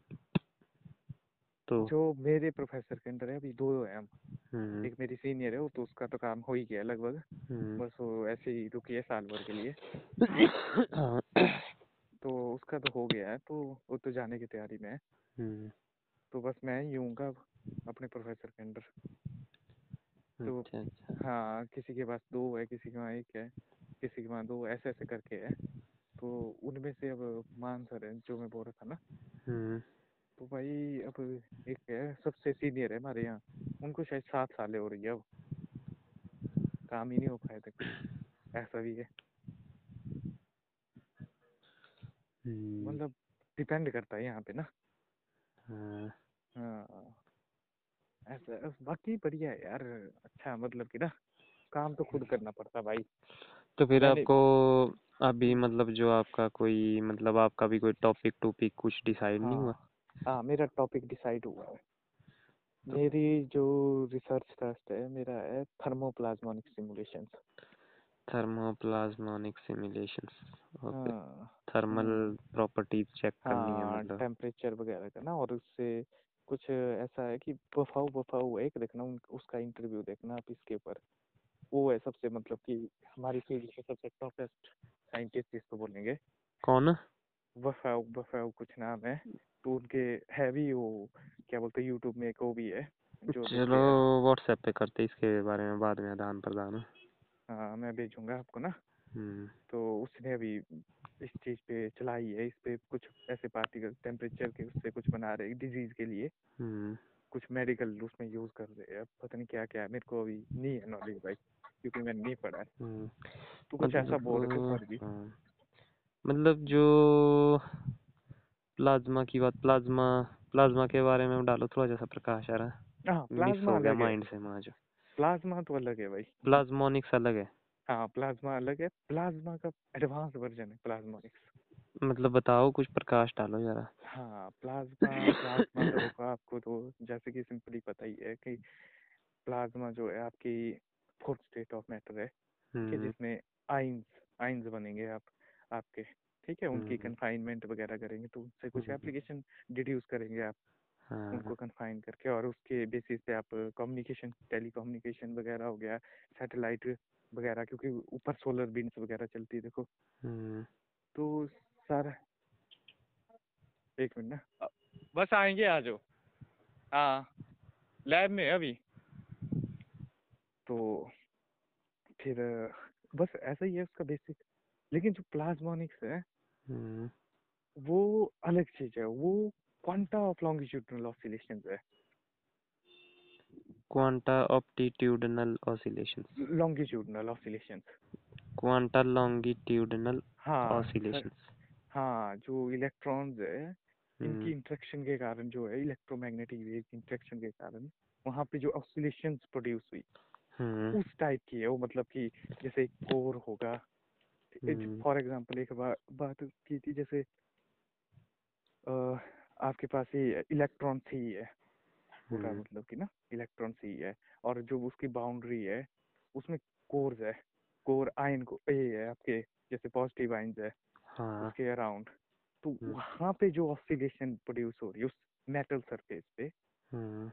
Speaker 2: तो
Speaker 1: जो मेरे प्रोफेसर के अंदर है अभी दो है हम। एक मेरी सीनियर है वो तो उसका तो काम हो ही गया लगभग। बस वो ऐसे ही रुकी है साल भर के लिए। तो उसका तो हो गया है तो वो तो जाने की तैयारी में है। तो बस मैं ही हूँ अपने प्रोफेसर के अंदर। तो
Speaker 2: अच्छा अच्छा।
Speaker 1: हाँ किसी के पास दो है किसी के वहाँ एक है किसी के वहाँ दो ऐसे ऐसे करके है। तो उनमें से अब मान सर है जो मैं बोल रहा था ना। तो भाई अब एक है सबसे सीनियर है हमारे यहाँ। उनको शायद सात सालें हो रही है अब। काम ही नहीं हो पाया तक। ऐसा भी है।
Speaker 2: हम्म,
Speaker 1: मतलब डिपेंड करता है यहाँ पे ना।
Speaker 2: हाँ,
Speaker 1: हाँ। ऐसा बाकी बढ़िया है यार। अच्छा मतलब कि ना काम तो खुद करना पड़ता भाई।
Speaker 2: तो फिर आपको अभी मतलब जो आपका कोई मतलब आपका भी कोई टॉपिक टॉपिक कुछ डिसाइड नहीं हुआ?
Speaker 1: हाँ मेरा टॉपिक डिसाइड हुआ है। मेरी जो रिसर्च ट्रस्ट है मेरा है thermoplasmonic simulations
Speaker 2: thermoplasmonic simulations okay
Speaker 1: हाँ
Speaker 2: थर्मल प्रॉपर्टीज़ चेक करनी है
Speaker 1: हाँ
Speaker 2: मतलब।
Speaker 1: टेम्परेचर वगैरह का ना और उससे कुछ ऐसा है कि बफाऊ बफाऊ एक देखना उन, उसका इंटरव्यू देखना आप इसके ऊपर। वो है सबसे मतलब कि हमारी फ़ील्ड के सबसे टॉपेस्ट साइंटिस्ट जिसको बोलेंगे।
Speaker 2: कौन?
Speaker 1: वफाऊ वफाऊ कुछ नाम है। तो उनके है भी वो क्या बोलते हैं यूट्यूब में एक वो भी है जो
Speaker 2: चलो व्हाट्सएप पे करते इसके बारे में बाद में आदान प्रदान।
Speaker 1: हाँ मैं भेजूँगा आपको ना।
Speaker 2: हम्म।
Speaker 1: तो उसने अभी इस चीज़ पे चलाई है इस पे कुछ ऐसे पार्टिकल टेम्परेचर के उससे कुछ बना रहे डिज़ीज़ के लिए।
Speaker 2: हम्म।
Speaker 1: कुछ मेडिकल उसमें यूज़ कर रहे हैं पता नहीं क्या क्या है मेरे को अभी नहीं है नॉलेज भाई क्योंकि मैंने नहीं पढ़ा है। तो कुछ ऐसा बोल रहे थे
Speaker 2: मतलब हाँ, मतलब जो प्लाज्मा की बात प्लाज्मा प्लाज्मा के बारे में डालो थोड़ा जैसा प्रकाश आ रहा
Speaker 1: हाँ। प्लाज्मा
Speaker 2: हो गया
Speaker 1: है।
Speaker 2: माइंड से वहाँ जो।
Speaker 1: प्लाज्मा तो अलग है भाई।
Speaker 2: प्लाज्मोनिक्स अलग है।
Speaker 1: हाँ प्लाज्मा अलग है। प्लाज्मा का एडवांस वर्जन है प्लाज्मोनिक्स
Speaker 2: मतलब बताओ कुछ प्रकाश डालो जरा।
Speaker 1: हाँ प्लाज्मा प्लाज्मा तो आपको तो जैसे कि सिंपली पता ही है कि प्लाज्मा जो है आपकी फोर्थ स्टेट ऑफ़ मैटर है कि
Speaker 2: हम्म।
Speaker 1: जिसमें आइंस आइंस बनेंगे आप आपके। ठीक है उनकी
Speaker 2: हम्म।
Speaker 1: कंफाइनमेंट वगैरह करेंगे तो उससे कुछ
Speaker 2: हम्म,
Speaker 1: एप्लीकेशन डिड्यूस करेंगे आप
Speaker 2: हाँ
Speaker 1: उनको कंफाइन करके और उसके बेसिस पे आप कम्युनिकेशन टेली कम्युनिकेशन वगैरह हो गया सैटेलाइट वगैरह क्योंकि ऊपर सोलर बीन्स वगैरह चलती है देखो।
Speaker 2: हम्म।
Speaker 1: तो सारा एक मिनट ना। बस आएँगे आ जाओ। हाँ लैब में अभी। तो फिर बस ऐसा ही है उसका बेसिक लेकिन जो प्लाज्मोनिक्स है
Speaker 2: हम्म
Speaker 1: वो अलग चीज़ है वो क्वांटा ऑफ़ लॉन्गिट्यूडनल ऑसिलेशंस है।
Speaker 2: Quanta ऑप्टिट्यूडनल oscillations
Speaker 1: longitudinal oscillations
Speaker 2: quanta longitudinal
Speaker 1: हाँ सर हाँ जो इलेक्ट्रॉन्स है इनकी इंटरेक्शन के कारण जो है इलेक्ट्रोमैग्नेटिक वेव इंटरेक्शन के कारण वहाँ पे जो ऑसिलेशंस प्रोड्यूस हुई
Speaker 2: हम्म
Speaker 1: उस टाइप की है वो मतलब कि जैसे एक कोर होगा फॉर एग्जांपल एक बा, बात की थी जैसे अ, आपके पास ये इलेक्ट्रॉन ही है। पूरा
Speaker 2: हम्म।
Speaker 1: मतलब कि ना इलेक्ट्रॉन ही है और जो उसकी बाउंड्री है उसमें कोर्स है। कोर आयन को ए है आपके जैसे पॉजिटिव आयन्स है
Speaker 2: हाँ।
Speaker 1: उसके अराउंड। तो
Speaker 2: हम्म।
Speaker 1: वहाँ पे जो ऑक्सीडेशन प्रोड्यूस हो रही है उस मेटल सरफेस पे
Speaker 2: हम्म।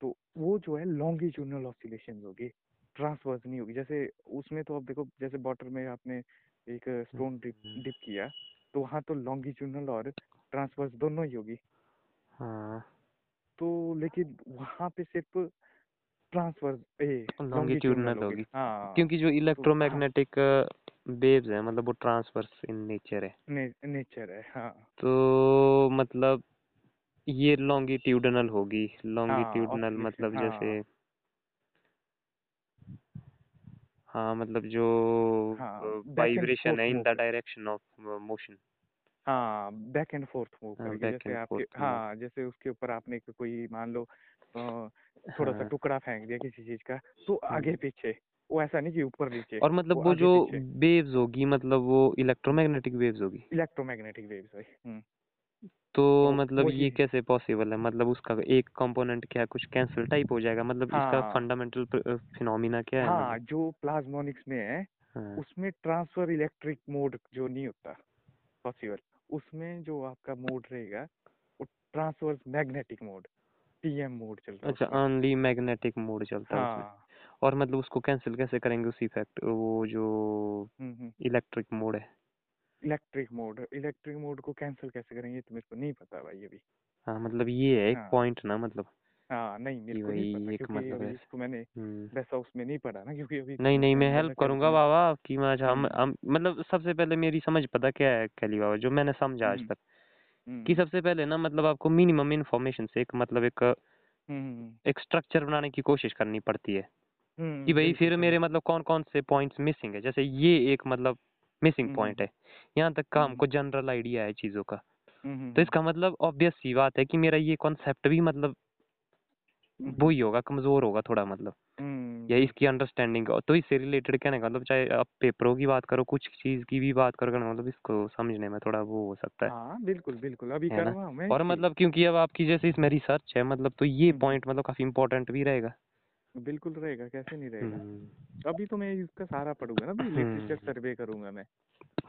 Speaker 1: तो वो जो है लॉन्गिट्यूडनल ऑसिलेशन होगी ट्रांसवर्स नहीं होगी। जैसे उसमें तो आप देखो जैसे बॉटल में आपने एक स्टोन डिप डिप किया तो वहाँ तो लॉन्गिट्यूडनल और ट्रांसवर्स दोनों ही होगी।
Speaker 2: हाँ।
Speaker 1: तो लेकिन वहाँ पे सिर्फ़ ट्रांसवर्स ए
Speaker 2: लॉन्गिट्यूडनल
Speaker 1: होगी। हाँ
Speaker 2: क्योंकि जो
Speaker 1: हाँ
Speaker 2: इलेक्ट्रोमैग्नेटिक वेव्स है मतलब वो ट्रांसवर्स इन नेचर है।
Speaker 1: ने, नेचर है हाँ।
Speaker 2: तो मतलब ये लॉन्गिट्यूडनल होगी।
Speaker 1: हाँ
Speaker 2: लॉन्गिट्यूडनल
Speaker 1: ऑसिलेशन
Speaker 2: मतलब
Speaker 1: हाँ।
Speaker 2: जैसे हाँ मतलब जो
Speaker 1: हाँ बैक एंड
Speaker 2: वाइब्रेशन
Speaker 1: फोर्थ
Speaker 2: है in the direction of motion
Speaker 1: हाँ बैक एंड फोर्थ मूव
Speaker 2: हाँ,
Speaker 1: करके जैसे आपके। हाँ जैसे उसके ऊपर आपने को- कोई मान लो अ, थोड़ा सा
Speaker 2: हाँ।
Speaker 1: टुकड़ा फेंक दिया किसी चीज़ का तो आगे पीछे वो ऐसा नहीं कि ऊपर नीचे
Speaker 2: और मतलब वो
Speaker 1: आगे
Speaker 2: जो
Speaker 1: पीछे।
Speaker 2: वेव्स होगी मतलब वो इलेक्ट्रोमैग्नेटिक वेव्स होगी।
Speaker 1: इलेक्ट्रोमैग्नेटिक वेव्स भाई हम्म।
Speaker 2: तो
Speaker 1: तो
Speaker 2: मतलब ये कैसे पॉसिबल है? मतलब उसका एक कंपोनेंट क्या कुछ कैंसिल टाइप हो जाएगा? मतलब
Speaker 1: हाँ, इसका।
Speaker 2: फंडामेंटल फिनोमिना क्या है?
Speaker 1: हाँ
Speaker 2: मतलब?
Speaker 1: जो प्लाज्मोनिक्स में है
Speaker 2: हाँ।
Speaker 1: उसमें ट्रांसफ़र इलेक्ट्रिक मोड जो नहीं होता पॉसिबल उसमें जो आपका मोड रहेगा वो transverse magnetic mode TM mode चलता है
Speaker 2: अच्छा। ओनली मैग्नेटिक मोड चलता है
Speaker 1: हाँ।
Speaker 2: और मतलब उसको कैंसिल कैसे करेंगे उस इफ़ेक्ट वो जो
Speaker 1: हम्म हम्म।
Speaker 2: इलेक्ट्रिक मोड है?
Speaker 1: इलेक्ट्रिक मोड इलेक्ट्रिक मोड को कैंसिल कैसे करेंगे ये तो मेरे को नहीं पता भाई अभी
Speaker 2: हाँ मतलब ये है एक
Speaker 1: हाँ।
Speaker 2: पॉइंट ना मतलब
Speaker 1: हाँ नहीं मेरे
Speaker 2: को
Speaker 1: नहीं पता
Speaker 2: एक
Speaker 1: क्योंकि
Speaker 2: मतलब
Speaker 1: अभी इसको मैंने
Speaker 2: हम्म।
Speaker 1: वैसा उसमें नहीं पढ़ा ना क्योंकि अभी
Speaker 2: नहीं नहीं मैं हेल्प करूँगा बाबा कि मैं हम
Speaker 1: हम्म।
Speaker 2: हम मतलब सबसे पहले मेरी समझ पता क्या है कैली बाबा जो मैंने समझा आज
Speaker 1: हम्म।
Speaker 2: तक
Speaker 1: हम्म,
Speaker 2: कि सबसे पहले ना मतलब आपको मिनिमम इन्फॉर्मेशन से एक मतलब एक
Speaker 1: हम्म, हम्म,
Speaker 2: एक स्ट्रक्चर बनाने की कोशिश करनी पड़ती है
Speaker 1: हम्म,
Speaker 2: कि भाई फिर मेरे मतलब कौन कौन से पॉइंट्स मिसिंग है जैसे ये एक मतलब मिसिंग पॉइंट है। यहाँ तक का हमको जनरल आइडिया है चीज़ों का। तो इसका मतलब ऑब्वियस सी बात है कि मेरा ये कॉन्सेप्ट भी मतलब वो ही। होगा कमज़ोर होगा थोड़ा मतलब। या इसकी अंडरस्टैंडिंग तो इससे रिलेटेड कहने का मतलब चाहे आप पेपरों की बात करो कुछ चीज़ की भी बात करो मतलब इसको समझने में थोड़ा वो हो सकता है।
Speaker 1: हाँ बिल्कुल बिल्कुल अभी कर रहा हूँ मैं
Speaker 2: और मतलब क्योंकि अब आपकी जैसे इसमें रिसर्च है मतलब तो ये पॉइंट मतलब काफ़ी इंपॉर्टेंट भी रहेगा।
Speaker 1: बिल्कुल रहेगा कैसे नहीं रहेगा।
Speaker 2: हम्म,
Speaker 1: अभी तो मैं इसका सारा पढ़ूँगा ना अभी लिटरेचर
Speaker 2: हम्म।
Speaker 1: सर्वे करूँगा मैं।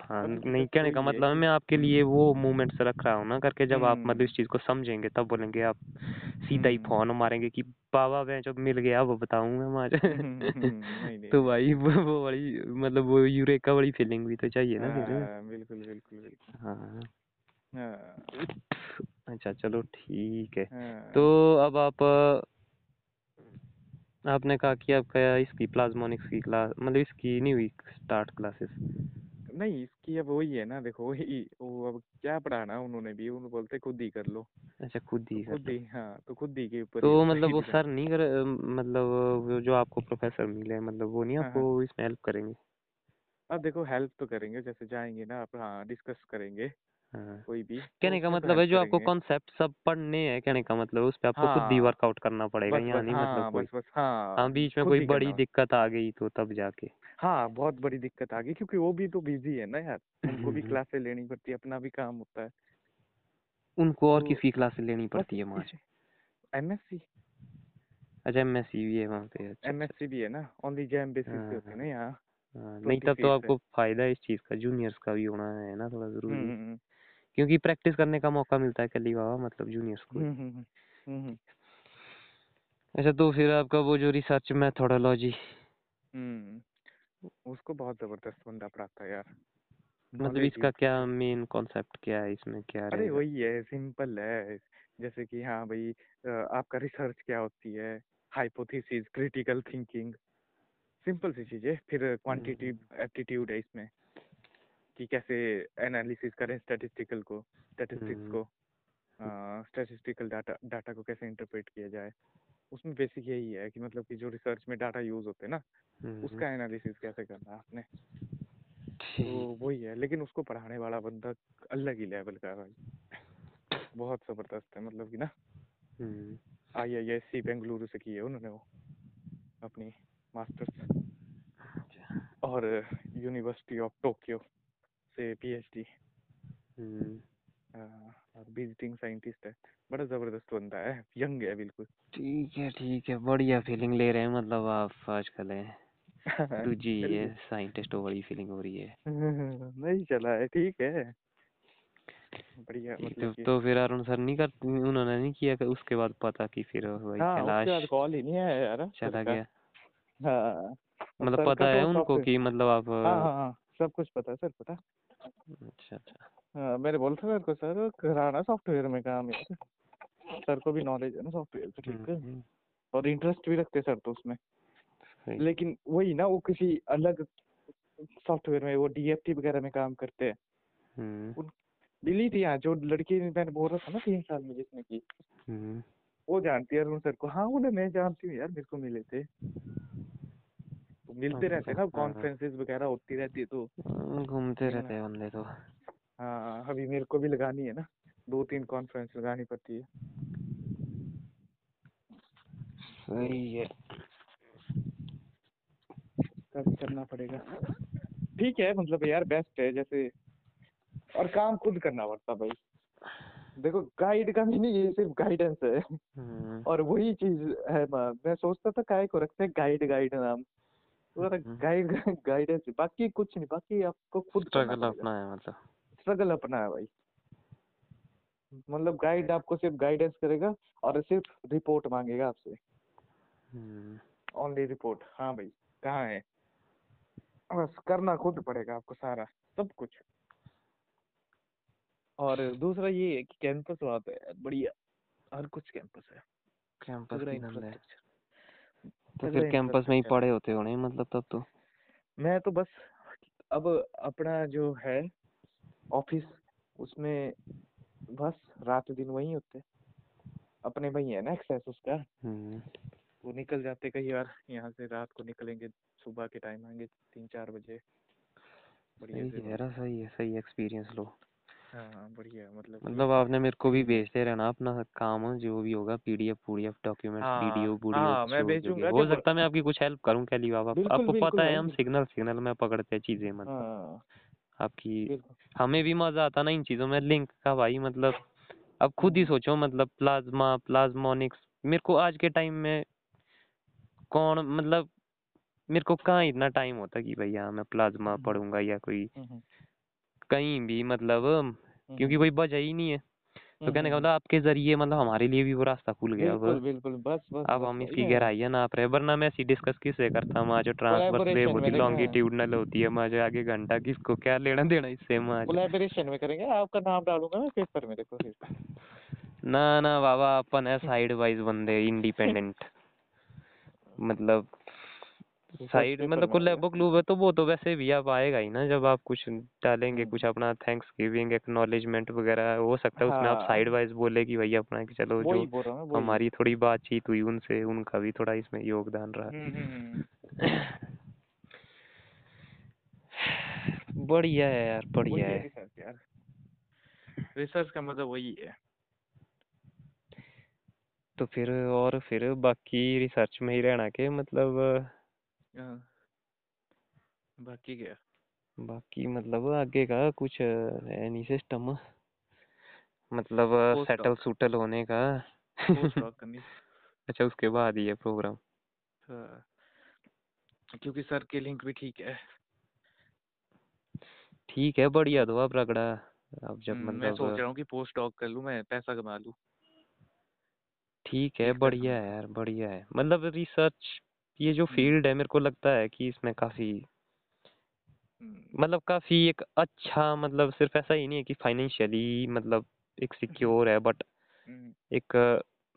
Speaker 2: हाँ
Speaker 1: तो
Speaker 2: नहीं कहने का मतलब है मैं आपके लिए वो मूवमेंट्स रख रहा हूँ ना करके जब आप मतलब
Speaker 1: हम्म,
Speaker 2: इस चीज़ को समझेंगे तब बोलेंगे आप सीधा ही
Speaker 1: हम्म,
Speaker 2: फ़ोन मारेंगे कि बाबा मैं जब मिल गया वो बताऊँगा मैं आज
Speaker 1: हम्म, हम्म, नहीं नहीं।
Speaker 2: तो भाई वो वो बड़ी मतलब वो यूरेका बड़ी फीलिंग भी तो चाहिए ना
Speaker 1: हाँ, बिल्कुल बिल्कुल बिल्कुल।
Speaker 2: हाँ।
Speaker 1: हाँ,
Speaker 2: अच्छा चलो ठीक है।
Speaker 1: हाँ,
Speaker 2: तो अब आप आपने कहा कि आपका इसकी प्लाज्मोनिक्स की क्लास मतलब इसकी नहीं हुई स्टार्ट क्लासेस
Speaker 1: नहीं इसकी अब वही है ना देखो वही वो अब क्या पढ़ाना उन्होंने भी उन्होंने बोलते खुद ही कर लो।
Speaker 2: अच्छा खुद ही
Speaker 1: खुद ही हाँ तो खुद ही के ऊपर
Speaker 2: तो मतलब वो। सर नहीं कर मतलब जो आपको प्रोफेसर मिले मतलब वो नहीं
Speaker 1: हाँ,
Speaker 2: आपको इसमें हेल्प करेंगे?
Speaker 1: अब देखो हेल्प तो करेंगे जैसे जाएँगे ना आप हाँ डिस्कस करेंगे।
Speaker 2: हाँ।
Speaker 1: कोई भी तो
Speaker 2: कहने का
Speaker 1: तो
Speaker 2: मतलब है जो आपको कॉन्सेप्ट सब पढ़ने हैं कहने का मतलब उस पे आपको खुद ही
Speaker 1: हाँ,
Speaker 2: वर्कआउट करना पड़ेगा यहाँ नहीं
Speaker 1: हाँ
Speaker 2: मतलब कोई
Speaker 1: बस बस हाँ
Speaker 2: हाँ बीच में कोई बड़ी दिक्कत आ गई तो तब जाके।
Speaker 1: हाँ बहुत बड़ी दिक्कत आ गई क्योंकि वो भी तो बिज़ी है ना यार उनको भी
Speaker 2: हम्म।
Speaker 1: क्लासें लेनी पड़ती है अपना भी काम होता है।
Speaker 2: उनको और
Speaker 1: तो
Speaker 2: किसकी क्लासेस लेनी पड़ती है वहाँ
Speaker 1: एमएससी
Speaker 2: अच्छा एम एस सी भी है वहाँ पे अच्छा अच्छा।
Speaker 1: एमएससी भी है ना दी जैम बेसिस पे होती है ना यहाँ
Speaker 2: हाँ, नहीं तब तो आपको फ़ायदा इस चीज़ का जूनियर्स का भी होना है ना थोड़ा ज़रूरी।
Speaker 1: हम्म हम्म।
Speaker 2: क्योंकि प्रैक्टिस करने का मौका मिलता है कली बाबा मतलब जूनियर्स को
Speaker 1: हम्म हम्म हम्म,
Speaker 2: अच्छा तो फिर आपका वो जो रिसर्च मेथोडोलॉजी
Speaker 1: उसको बहुत ज़बरदस्त बंदा पढ़ाता है यार।
Speaker 2: मतलब इसका क्या मेन कॉन्सेप्ट क्या है इसमें क्या
Speaker 1: अरे वही है सिंपल है। जैसे कि हाँ भाई आपका रिसर्च क्या होती है? हाइपोथेसिस क्रिटिकल थिंकिंग सिंपल सी चीज़ें फिर क्वांटिटी एप्टीट्यूड है इसमें। कि कैसे एनालिसिस करें स्टैटिस्टिकल को स्टैटिस्टिक्स
Speaker 2: हम्म।
Speaker 1: को स्टैटिस्टिकल डाटा डाटा को कैसे इंटरप्रेट किया जाए। उसमें बेसिक यही है कि मतलब कि जो रिसर्च में डाटा यूज़ होते हैं ना
Speaker 2: हम्म,
Speaker 1: उसका एनालिसिस कैसे करना है आपने? तो वही है लेकिन उसको पढ़ाने वाला बंदा अलग ही लेवल का है भाई। बहुत ज़बरदस्त है मतलब कि ना।
Speaker 2: हम्म,
Speaker 1: आई आई एस सी बेंगलुरु से की है उन्होंने वो अपनी मास्टर्स।
Speaker 2: अच्छा,
Speaker 1: और यूनिवर्सिटी ऑफ़ टोक्यो। से पीएचडी
Speaker 2: हम्म,
Speaker 1: और विजिटिंग साइंटिस्ट है। बड़ा ज़बरदस्त बंदा है। यंग है बिल्कुल।
Speaker 2: ठीक है ठीक है। बढ़िया फीलिंग ले रहे हैं मतलब आप आजकल है। दूजी है साइंटिस्ट वाली फीलिंग हो रही है।
Speaker 1: नहीं चला है ठीक है। बढ़िया मतलब
Speaker 2: तो, तो फिर अरुण सर नहीं कर उन्होंने नहीं किया कि उसके बाद पता कि फिर भाई
Speaker 1: हाँ कॉल ही नहीं आया यार
Speaker 2: चला गया।
Speaker 1: हाँ
Speaker 2: मतलब पता है
Speaker 1: तो
Speaker 2: उनको कि मतलब आप
Speaker 1: हाँ हाँ हाँ। सब कुछ पता है सर पता
Speaker 2: अच्छा अच्छा।
Speaker 1: हाँ मैंने बोला था सर को सर कराना सॉफ्टवेयर में काम यार। सर को भी नॉलेज है ना सॉफ्टवेयर का ठीक है।
Speaker 2: हम्म,
Speaker 1: और इंटरेस्ट भी रखते सर तो उसमें। लेकिन वही ना वो किसी अलग सॉफ्टवेयर में वो डीएफटी वगैरह में काम करते हैं।
Speaker 2: हम्म,
Speaker 1: दिल्ली थी यहाँ जो लड़की मैंने बोल रहा था ना तीन साल में जिसने की।
Speaker 2: हम्म,
Speaker 1: वो जानती है अरुण सर को। हाँ बोले मैं जानती हूँ यार मेरे को मिले थे। मिलते रहते हैं ना
Speaker 2: हाँ।
Speaker 1: कॉन्फ्रेंसेस वगैरह होती रहती है तो।
Speaker 2: हाँ, घूमते रहते हैं बंदे तो।
Speaker 1: हाँ अभी मेरे को भी लगानी है ना दो तीन कॉन्फ्रेंस लगानी पड़ती है।
Speaker 2: सही है।
Speaker 1: तब करना पड़ेगा। ठीक है मतलब यार बेस्ट है जैसे और काम खुद करना पड़ता भाई। देखो गाइड का भी नहीं ये सिर्फ़ गाइडेंस है।
Speaker 2: हम्म,
Speaker 1: और वही चीज़ है मैं मैं सोचता था काय को रखते हैं गाइड गाइड नाम। पूरा
Speaker 2: हम्म।
Speaker 1: गाइड गाइडेंस बाकी कुछ नहीं बाकी आपको खुद
Speaker 2: स्ट्रगल अपना है मतलब।
Speaker 1: स्ट्रगल अपना है भाई। मतलब गाइड आपको सिर्फ़ गाइडेंस करेगा और सिर्फ़ रिपोर्ट मांगेगा आपसे।
Speaker 2: हम्म,
Speaker 1: ओनली रिपोर्ट हाँ भाई कहाँ है? बस करना खुद पड़ेगा आपको सारा सब कुछ। और दूसरा ये है कि कैंपस वहाँ पे है बढ़िया। हर कुछ कैंपस है।
Speaker 2: कैंपस
Speaker 1: पूरा
Speaker 2: की नंद है
Speaker 1: इंफ्रास्ट्रक्चर
Speaker 2: तो फिर कैंपस में ही पढ़े होते होने मतलब तब तो।
Speaker 1: मैं तो बस अब अपना जो है ऑफ़िस उसमें बस रात दिन वही होते। अपने वही है ना एक्सेस उसका।
Speaker 2: हम्म,
Speaker 1: वो निकल जाते कई बार यहाँ से रात को निकलेंगे सुबह के टाइम आएँगे तीन चार बजे। बढ़िया
Speaker 2: सही है सही है सही एक्सपीरियंस लो।
Speaker 1: हाँ हाँ बढ़िया मतलब
Speaker 2: मतलब आपने मेरे को भी भेजते रहना अपना काम जो भी होगा पीडीएफ पीडीएफ डॉक्यूमेंट
Speaker 1: हाँ,
Speaker 2: वीडियो
Speaker 1: हाँ,
Speaker 2: वीडियो
Speaker 1: मैं भेजूँगा
Speaker 2: हो सकता है मैं आपकी कुछ हेल्प करूँ कैली बाबा आपको पता है हम सिग्नल सिग्नल में पकड़ते हैं चीज़ें मतलब
Speaker 1: हाँ।
Speaker 2: आपकी हमें भी मज़ा आता ना इन चीज़ों में लिंक का भाई मतलब अब खुद ही सोचो मतलब प्लाज्मा प्लाज्मोनिक्स मेरे को आज के टाइम में कौन मतलब मेरे को कहाँ इतना टाइम होता कि भैया मैं प्लाज्मा
Speaker 1: हम्म।
Speaker 2: पढ़ूँगा या कोई
Speaker 1: हम्म, हम्म,
Speaker 2: कहीं भी मतलब क्योंकि कोई वजह ही नहीं है। तो कहने का मतलब आपके ज़रिए मतलब हमारे लिए भी वो रास्ता खुल गया
Speaker 1: बिल्कुल बिल्कुल। बस बस
Speaker 2: अब हम इसकी। गहराइयाँ नाप रहे वरना मैं ऐसी डिस्कस किससे करता हूँ? जो ट्रांसवर्स
Speaker 1: Collaboration
Speaker 2: वेव होती
Speaker 1: है।
Speaker 2: लॉन्गिट्यूडनल होती है मुझे आगे घंटा किसको क्या लेना देना इससे मुझे
Speaker 1: कोलैबोरेशन में करेंगे? आपका नाम डालूँगा मैं पेपर में देखो
Speaker 2: ना ना बाबा अपन है साइड वाइज बंदे इंडिपेंडेंट। मतलब साइड
Speaker 1: paper
Speaker 2: मतलब
Speaker 1: में
Speaker 2: कोलैबो क्लूब है तो वो तो वैसे भी आप आएगा ही ना जब आप कुछ डालेंगे
Speaker 1: हम्म।
Speaker 2: कुछ अपना थैंक्स गिविंग एक्नॉलेजमेंट वगैरह हो सकता है उसमें आप
Speaker 1: हाँ।
Speaker 2: साइड वाइज बोले कि भैया अपना कि चलो जो
Speaker 1: हूँ।
Speaker 2: हमारी थोड़ी बातचीत हुई उनसे उनका भी थोड़ा इसमें योगदान रहा
Speaker 1: हम्म, हम्म, हम्म।
Speaker 2: बढ़िया है यार बढ़िया
Speaker 1: है
Speaker 2: है
Speaker 1: रिसर्च यार रिसर्च का मतलब वही है
Speaker 2: तो फिर और फिर बाकी रिसर्च में ही रहना के मतलब
Speaker 1: हाँ। बाकी क्या?
Speaker 2: बाकी मतलब आगे का कुछ है नहीं सिस्टम मतलब सेटल सुटल होने का। अच्छा उसके बाद ही है प्रोग्राम
Speaker 1: हाँ। क्योंकि सर के लिंक भी ठीक है।
Speaker 2: ठीक है बढ़िया दो आप रगड़ा। अब जब
Speaker 1: हम्म, मैं सोच
Speaker 2: मतलब
Speaker 1: रहा हूँ कि पोस्ट डॉक कर लूँ मैं पैसा कमा लूँ।
Speaker 2: ठीक है बढ़िया है यार बढ़िया है। मतलब रिसर्च ये जो। फ़ील्ड है मेरे को लगता है कि इसमें काफ़ी
Speaker 1: हम्म,
Speaker 2: मतलब काफ़ी एक अच्छा मतलब सिर्फ़ ऐसा ही नहीं है कि फाइनेंशियली मतलब एक सिक्योर है बट
Speaker 1: हम्म,
Speaker 2: एक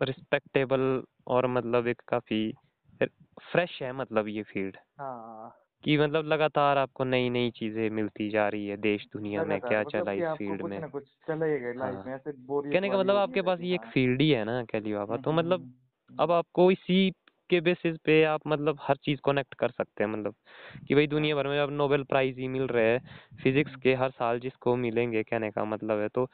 Speaker 2: रिस्पेक्टेबल और मतलब एक काफ़ी फ्रेश है मतलब ये फ़ील्ड।
Speaker 1: हाँ।
Speaker 2: कि मतलब लगातार आपको नई नई चीज़ें मिलती जा रही है देश दुनिया में क्या
Speaker 1: मतलब
Speaker 2: चला इस फ़ील्ड में?
Speaker 1: ही
Speaker 2: कहने का मतलब आपके पास ये एक। फ़ील्ड ही है ना कैली बाबा तो
Speaker 1: हम्म,
Speaker 2: मतलब
Speaker 1: हम्म,
Speaker 2: अब आपको इसी के बेसिस पे आप मतलब हर चीज़ कनेक्ट कर सकते हैं मतलब कि भाई दुनिया भर में अब नोबेल प्राइज ही मिल रहे हैं फिजिक्स
Speaker 1: हम्म।
Speaker 2: के हर साल जिसको मिलेंगे कहने का मतलब है। तो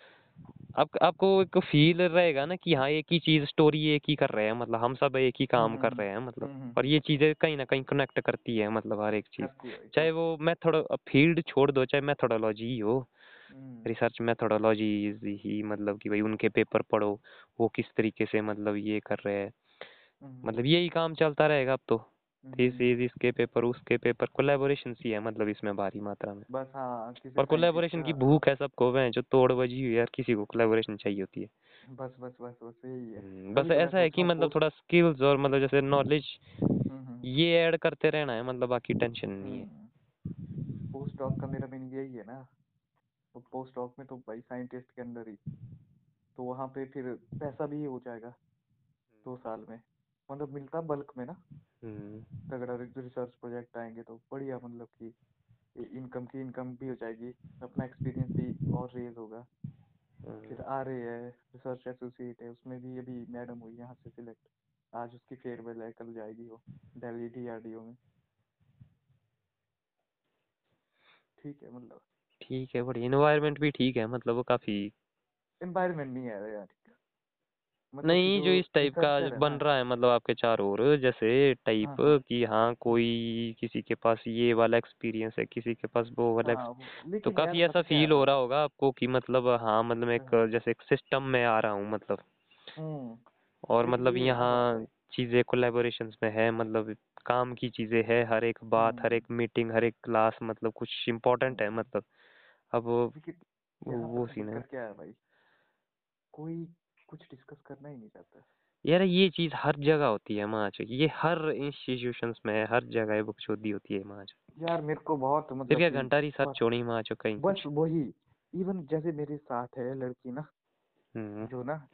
Speaker 2: आप आपको एक फील रहेगा ना कि हाँ एक ही चीज़ स्टोरी एक ही कर रहे हैं मतलब हम सब एक ही काम कर रहे हैं मतलब
Speaker 1: हम्म,
Speaker 2: और ये चीज़ें कहीं ना कहीं कनेक्ट करती है मतलब हर एक चीज़। चाहे वो मेथड फ़ील्ड छोड़ दो चाहे मेथोडोलॉजी ही
Speaker 1: हम्म,
Speaker 2: रिसर्च मेथोडोलॉजी ही मतलब कि भाई उनके पेपर पढ़ो वो किस तरीके से मतलब ये कर रहे हैं।
Speaker 1: हम्म,
Speaker 2: मतलब यही काम चलता रहेगा अब तो।
Speaker 1: हम्म,
Speaker 2: इस इस इसके पेपर उसके पेपर कोलैबोरेशन ही है मतलब इसमें भारी मात्रा में।
Speaker 1: बस हाँ
Speaker 2: और कोलैबोरेशन की भूख है सबको वह जो तोड़ बजी हुई है किसी को कोलैबोरेशन चाहिए होती है।
Speaker 1: बस बस बस बस यही है।
Speaker 2: हम्म, बस
Speaker 1: तो
Speaker 2: ऐसा है कि मतलब थोड़ा स्किल्स और मतलब जैसे नॉलेज
Speaker 1: हम्म, हम्म,
Speaker 2: ये ऐड करते रहना है मतलब बाकी टेंशन नहीं है।
Speaker 1: हम्म। पोस्ट डॉक का मेरा मीनिंग यही है ना तो पोस्ट डॉक में तो भाई साइंटिस्ट के अंदर ही तो वहाँ पे फिर पैसा भी हो जाएगा दो साल में। मतलब मिलता बल्क में ना। तगड़ा रिसर्च प्रोजेक्ट आएँगे तो बढ़िया मतलब कि इनकम की इनकम भी हो जाएगी अपना एक्सपीरियंस भी और रेज होगा। फिर आ रहे है रिसर्च एसोसिएट है उसमें भी अभी मैडम हुई यहाँ से सिलेक्ट आज उसकी फेयरवेल है कल जाएगी वो दिल्ली डीआरडीओ में। ठीक है मतलब।
Speaker 2: ठीक है बढ़िया। एनवायरनमेंट भी ठीक है मतलब वो काफ़ी
Speaker 1: एनवायरनमेंट नहीं है यार। मतलब
Speaker 2: नहीं जो इस टाइप का बन रहा है मतलब आपके चारों ओर जैसे टाइप
Speaker 1: हाँ हाँ।
Speaker 2: कि हाँ कोई किसी के पास ये वाला एक्सपीरियंस है किसी के पास वो वाला
Speaker 1: हाँ
Speaker 2: तो काफ़ी ऐसा
Speaker 1: है
Speaker 2: फील हो रहा होगा आपको कि मतलब हाँ मतलब एक
Speaker 1: हाँ,
Speaker 2: जैसे एक सिस्टम में आ रहा हूँ मतलब।
Speaker 1: हम्म
Speaker 2: और मतलब
Speaker 1: है
Speaker 2: यहाँ चीज़ें कोलेबोरेशंस में है मतलब काम की चीज़ें है हर एक बात हर
Speaker 1: हम्म।
Speaker 2: एक मीटिंग हर एक क्लास मतलब कुछ इम्पोर्टेंट है
Speaker 1: हम्म।
Speaker 2: मतलब। अब वो सीन है।
Speaker 1: क्या है भाई? कोई कुछ डिस्कस करना ही नहीं चाहता।
Speaker 2: यार ये चीज़ हर जगह होती है माच ये हर इंस्टीट्यूशंस में है हर जगह ये बकचोदी होती है माच
Speaker 1: यार मेरे को बहुत
Speaker 2: फिर
Speaker 1: मतलब
Speaker 2: क्या घंटा रिसर्च
Speaker 1: बस
Speaker 2: छोड़ी माच कहीं
Speaker 1: बस वही इवन जैसे मेरे साथ है लड़की ना
Speaker 2: हम्म।
Speaker 1: जो ना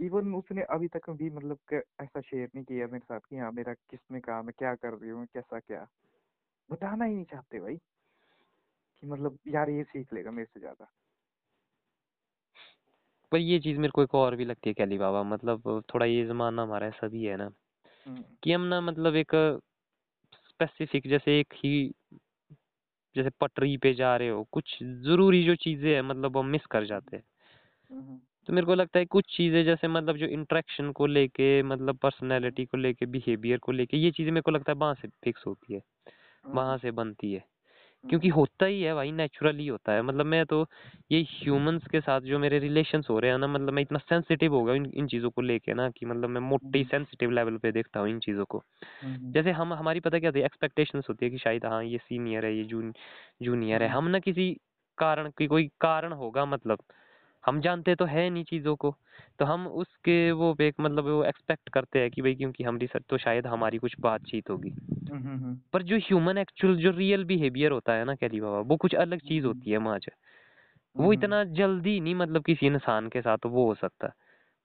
Speaker 1: इवन उसने अभी तक भी मतलब कि ऐसा शेयर नहीं किया मेरे साथ कि हाँ मेरा किसमें काम है क्या कर रही हूँ कैसा क्या। बताना ही नहीं चाहते भाई कि मतलब यार ये सीख लेगा मेरे से ज़्यादा।
Speaker 2: पर ये चीज़ मेरे को एक और भी लगती है कैली बाबा मतलब थोड़ा ये जमाना हमारा ऐसा भी है ना कि हम ना मतलब एक स्पेसिफिक जैसे एक ही जैसे पटरी पे जा रहे हो कुछ ज़रूरी जो चीज़ें हैं मतलब हम मिस कर जाते हैं। तो मेरे को लगता है कुछ चीज़ें जैसे मतलब जो इंटरेक्शन को लेके मतलब पर्सनैलिटी को लेके बिहेवियर को लेके ये चीज़ें मेरे को लगता है वहाँ से फिक्स होती है वहाँ से बनती है। क्योंकि होता ही है भाई नेचुरली होता है। मतलब मैं तो ये ह्यूमंस के साथ जो मेरे रिलेशंस हो रहे हैं ना मतलब मैं इतना सेंसिटिव हो गया इन इन चीज़ों को लेके ना कि मतलब मैं मोटी सेंसिटिव लेवल पे देखता हूँ इन चीज़ों को।
Speaker 1: हम्म।
Speaker 2: जैसे हम हमारी पता क्या होती है एक्सपेक्टेशंस होती है कि शायद हाँ ये सीनियर है ये जून जूनियर है।
Speaker 1: हम्म।
Speaker 2: हम ना किसी कारण की कोई कारण होगा मतलब हम जानते तो है नहीं चीज़ों को तो हम उसके वो एक मतलब वो एक्सपेक्ट करते हैं कि भाई क्योंकि हम रिसर्च तो शायद हमारी कुछ बातचीत होगी।
Speaker 1: हम्म हम्म
Speaker 2: पर जो ह्यूमन एक्चुअल जो रियल बिहेवियर होता है ना कैली बाबा वो कुछ अलग चीज़
Speaker 1: हम्म।
Speaker 2: होती है माज वो
Speaker 1: हम्म
Speaker 2: इतना जल्दी नहीं मतलब किसी इंसान के साथ वो हो सकता।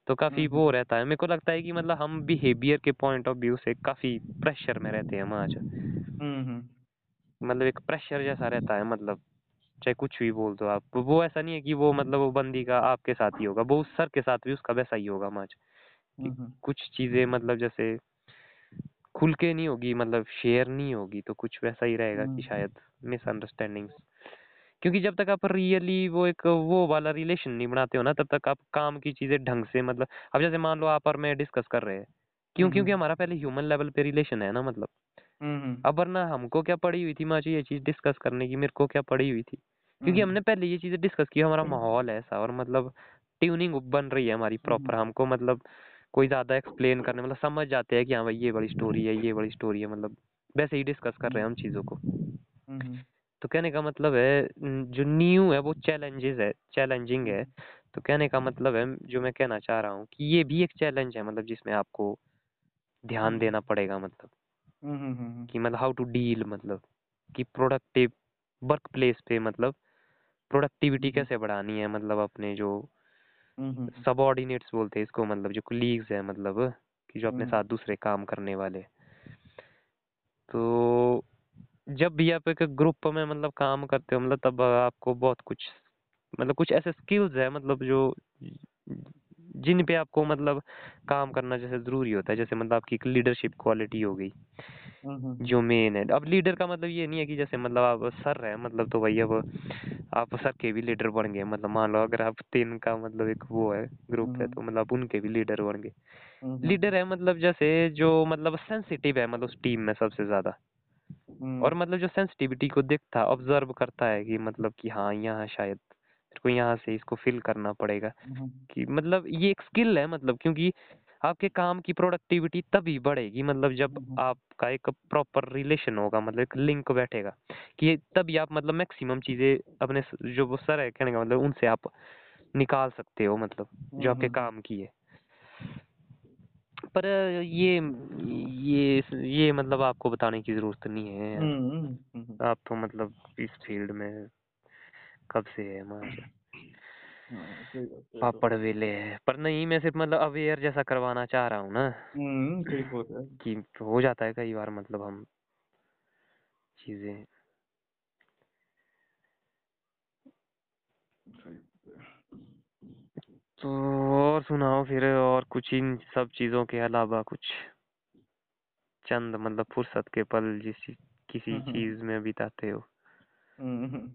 Speaker 2: तो काफ़ी
Speaker 1: हम्म
Speaker 2: वो रहता है। मेरे को लगता है कि मतलब हम बिहेवियर के पॉइंट ऑफ़ व्यू से काफ़ी प्रेशर में रहते हैं माज
Speaker 1: हम्म
Speaker 2: मतलब एक प्रेशर जैसा रहता है मतलब। चाहे कुछ भी बोल दो आप। वो ऐसा नहीं है कि वो मतलब वो बंदी का आपके साथ ही होगा वो उस सर के साथ भी उसका वैसा ही होगा माज कि
Speaker 1: हम्म
Speaker 2: कुछ चीज़ें मतलब जैसे खुल के नहीं होगी मतलब शेयर नहीं होगी तो कुछ वैसा ही रहेगा कि
Speaker 1: हम्म
Speaker 2: शायद मिसअंडरस्टैंडिंग क्योंकि जब तक आप रियली वो एक वो वाला रिलेशन नहीं बनाते हो ना तब तक आप काम की चीज़ें ढंग से मतलब अब जैसे मान लो आप और मैं डिस्कस कर रहे हैं क्यों? क्योंकि हमारा पहले ह्यूमन लेवल पे रिलेशन है ना मतलब।
Speaker 1: हम्म
Speaker 2: अब वरना हमको क्या पड़ी हुई थी माची ये चीज़ डिस्कस करने की? मेरे को क्या पड़ी हुई थी? क्योंकि हमने पहले ये चीज़ें डिस्कस की हमारा माहौल ऐसा और मतलब ट्यूनिंग बन रही है हमारी प्रॉपर हमको मतलब कोई ज़्यादा एक्सप्लेन करने मतलब समझ जाते हैं कि हाँ भाई ये बड़ी स्टोरी है ये बड़ी स्टोरी है मतलब वैसे ही डिस्कस कर रहे हैं हम चीज़ों को। तो कहने का मतलब है जो न्यू है वो चैलेंजेस है चैलेंजिंग है। तो कहने का मतलब है जो मैं कहना चाह रहा हूँ कि ये भी एक चैलेंज है मतलब जिसमें आपको ध्यान देना पड़ेगा मतलब। कि मतलब हाउ टू डील मतलब कि प्रोडक्टिव वर्क प्लेस पे मतलब प्रोडक्टिविटी कैसे बढ़ानी है मतलब अपने जो
Speaker 1: हम्म
Speaker 2: सबऑर्डिनेट्स बोलते हैं इसको मतलब जो कुलीग्स है मतलब कि जो अपने
Speaker 1: हम्म।
Speaker 2: साथ दूसरे काम करने वाले। तो जब भी आप एक ग्रुप में मतलब काम करते हो मतलब तब आपको बहुत कुछ मतलब कुछ ऐसे स्किल्स है मतलब जो जिन पे आपको मतलब काम करना जैसे ज़रूरी होता है जैसे मतलब आपकी एक लीडरशिप क्वालिटी हो गई जो मेन है। अब लीडर का मतलब ये नहीं है कि जैसे मतलब आप सर है मतलब तो भाई अब आप सर के भी लीडर बन गए मतलब मान लो अगर आप तीन का मतलब एक वो है ग्रुप है तो मतलब उनके भी लीडर बन गए। लीडर है मतलब जैसे जो मतलब सेंसिटिव है मतलब उस टीम में सबसे ज़्यादा। और मतलब जो सेंसिटिविटी को देखता ऑब्ज़र्व करता है कि मतलब कि हाँ यहाँ शायद मेरे को यहाँ से इसको फिल करना पड़ेगा। कि मतलब ये एक स्किल है मतलब क्योंकि आपके काम की प्रोडक्टिविटी तभी बढ़ेगी मतलब जब आपका एक प्रॉपर रिलेशन होगा मतलब एक लिंक बैठेगा। कि तभी आप मतलब मैक्सिमम चीज़ें अपने जो वो सर है कहने का मतलब उनसे आप निकाल सकते हो मतलब जो आपके काम की है। पर ये ये ये मतलब आपको बताने की ज़रूरत नहीं है। आप तो मतलब इस फ़ील्ड में कब से है
Speaker 1: है तो।
Speaker 2: पापड़ वेले है पर नहीं मैं सिर्फ़ मतलब अवेयर जैसा करवाना चाह रहा हूँ ना।
Speaker 1: हम्म सही बोल रहा है।
Speaker 2: कि हो जाता है कई बार मतलब हम चीज़ें। तो और सुनाओ फिर और कुछ इन सब चीज़ों के अलावा कुछ? चंद मतलब फुर्सत के पल जिस किसी
Speaker 1: हम्म,
Speaker 2: चीज़ में बिताते हो।
Speaker 1: हम्म।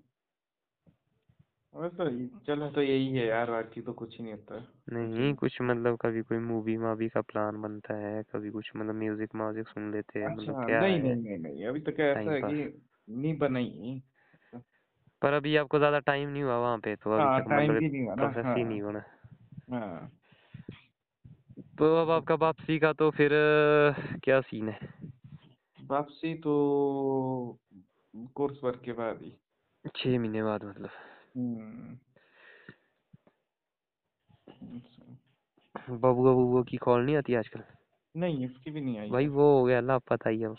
Speaker 1: चलो तो यही है यार बाकी तो कुछ ही नहीं होता।
Speaker 2: नहीं कुछ मतलब कभी कोई मूवी मावी का प्लान बनता है कभी कुछ मतलब म्यूज़िक म्यूज़िक सुन लेते हैं
Speaker 1: अच्छा
Speaker 2: मतलब क्या
Speaker 1: नहीं
Speaker 2: है?
Speaker 1: नहीं नहीं नहीं अभी तक ऐसा है कि नहीं बनाई
Speaker 2: पर अभी आपको ज़्यादा टाइम नहीं हुआ वहाँ पे तो अभी
Speaker 1: हाँ
Speaker 2: तक मतलब
Speaker 1: नहीं हुआ
Speaker 2: प्रोसेस
Speaker 1: हाँ
Speaker 2: ही नहीं हुआ
Speaker 1: हाँ।
Speaker 2: तो अब आपका वापसी का तो फिर क्या सीन है?
Speaker 1: वापसी तो कोर्स वर्क के बाद ही।
Speaker 2: छह महीने बाद मतलब।
Speaker 1: अच्छा।
Speaker 2: बबुआ बबुआ की कॉल नहीं आती आजकल?
Speaker 1: नहीं इसकी भी नहीं आई
Speaker 2: भाई वो हो गया लापता ही अब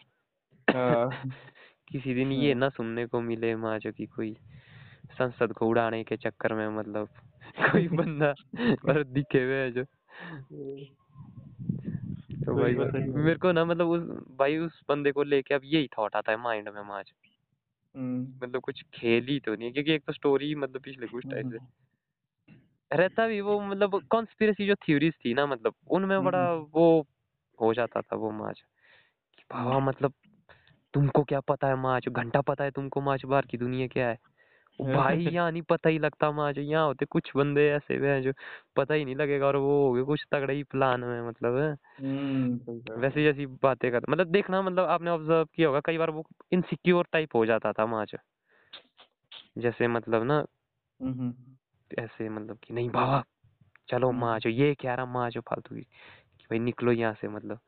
Speaker 1: हाँ,
Speaker 2: किसी दिन ये। ना सुनने को मिले माँ जो कि कोई संसद को उड़ाने के चक्कर में मतलब कोई बंदा और दिखे हुए है जो। तो भाई मेरे को ना मतलब उस भाई उस बंदे को लेके अब यही थॉट आता है माइंड में माज
Speaker 1: हम्म,
Speaker 2: मतलब कुछ खेल ही तो नहीं है क्योंकि एक तो स्टोरी मतलब पिछले कुछ टाइम से।
Speaker 1: हम्म,
Speaker 2: रहता भी वो मतलब कॉन्स्पिरसी जो थ्योरीज थी ना मतलब उनमें बड़ा
Speaker 1: हम्म।
Speaker 2: वो हो जाता था वो माच कि बाबा मतलब तुमको क्या पता है माच घंटा पता है तुमको माच बाहर की दुनिया क्या है। भाई यहाँ नहीं पता ही लगता माज यहाँ होते कुछ बंदे ऐसे हुए हैं जो पता ही नहीं लगेगा और वो हो गए कुछ तगड़े ही प्लान में मतलब है
Speaker 1: हम्म।
Speaker 2: वैसे जैसी बातें करते मतलब देखना मतलब आपने ऑब्ज़र्व किया होगा कई बार वो इनसिक्योर टाइप हो जाता था माज जैसे मतलब ना
Speaker 1: हम्म, हम्म।
Speaker 2: ऐसे मतलब कि नहीं बाबा चलो। माँ जो ये कह रहा माँ जो फालतू की कि भाई निकलो यहाँ से मतलब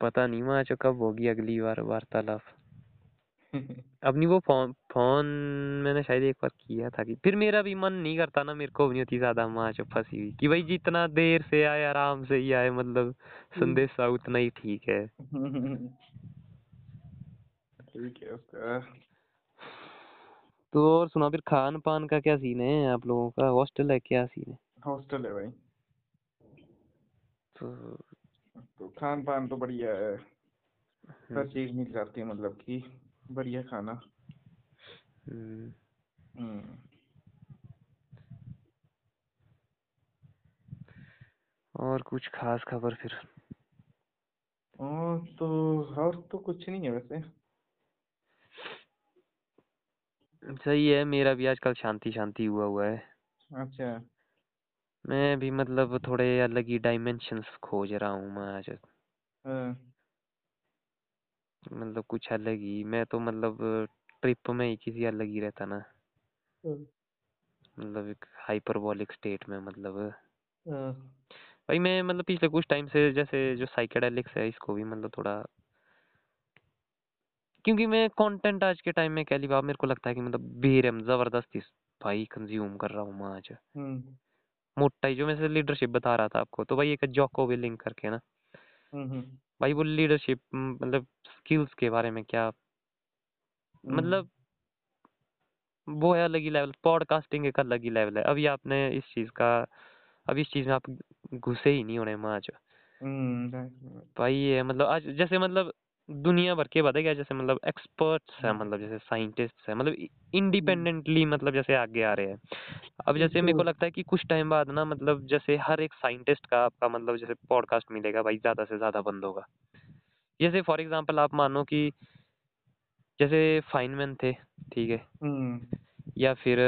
Speaker 2: पता नहीं माँ जो कब होगी अगली बार वार्तालाप अपनी वो फ़ोन फ़ोन मैंने शायद एक बार किया था कि फिर मेरा भी मन नहीं करता ना मेरे को भी नहीं होती ज़्यादा जो फंसी हुई कि भाई जितना देर से आए आराम से ही आए मतलब संदेशा उतना ही ठीक है।
Speaker 1: ठीक है उसका।
Speaker 2: तो और सुना फिर खान पान का क्या सीन है आप लोगों का? हॉस्टल है क्या सीन है?
Speaker 1: हॉस्टल है भाई।
Speaker 2: तो
Speaker 1: तो खान पान तो बढ़िया है।
Speaker 2: हम्म,
Speaker 1: हर चीज़ मिल जाती है मतलब कि। बढ़िया खाना।
Speaker 2: हम्म,
Speaker 1: हम्म।
Speaker 2: और कुछ खास खबर फिर?
Speaker 1: और तो और तो कुछ नहीं है वैसे।
Speaker 2: सही है मेरा भी आजकल शांति शांति हुआ हुआ है।
Speaker 1: अच्छा।
Speaker 2: मैं भी मतलब थोड़े अलग ही डायमेंशंस खोज रहा हूँ मैं आज।
Speaker 1: हाँ,
Speaker 2: मतलब कुछ अलग ही मैं तो मतलब ट्रिप में ही किसी अलग ही रहता ना। मतलब एक हाइपरबोलिक स्टेट में मतलब।
Speaker 1: हाँ,
Speaker 2: भाई मैं मतलब पिछले कुछ टाइम से जैसे जो साइकेडेलिक्स है इसको भी मतलब थोड़ा क्योंकि मैं कंटेंट आज के टाइम में कह ली बात मेरे को लगता है कि मतलब बेरहम ज़बरदस्ती भाई कंज्यूम कर रहा हूँ मैं आज।
Speaker 1: हम्म।
Speaker 2: मोटा ही जो मैं लीडरशिप बता रहा था आपको तो भाई एक जॉको भी लिंक करके ना।
Speaker 1: हम्म हम्म,
Speaker 2: भाई वो लीडरशिप मतलब स्किल्स के बारे में क्या?
Speaker 1: हम्म,
Speaker 2: मतलब वो है अलग ही लेवल पॉडकास्टिंग एक अलग ही लेवल है। अभी आपने इस चीज़ का अभी इस चीज़ में आप घुसे ही नहीं होने में आज।
Speaker 1: हम्म,
Speaker 2: भाई ये है मतलब आज जैसे मतलब दुनिया भर के बात है क्या जैसे मतलब एक्सपर्ट्स है
Speaker 1: हम्म।
Speaker 2: मतलब जैसे साइंटिस्ट है मतलब इंडिपेंडेंटली मतलब जैसे आगे आ रहे हैं। अब जैसे मेरे को लगता है कि कुछ टाइम बाद ना मतलब जैसे हर एक साइंटिस्ट का आपका मतलब जैसे पॉडकास्ट मिलेगा भाई ज़्यादा से ज़्यादा बंदों का। जैसे फॉर एग्जांपल आप मानो कि जैसे फाइनमैन थे ठीक है?
Speaker 1: हम्म।
Speaker 2: या फिर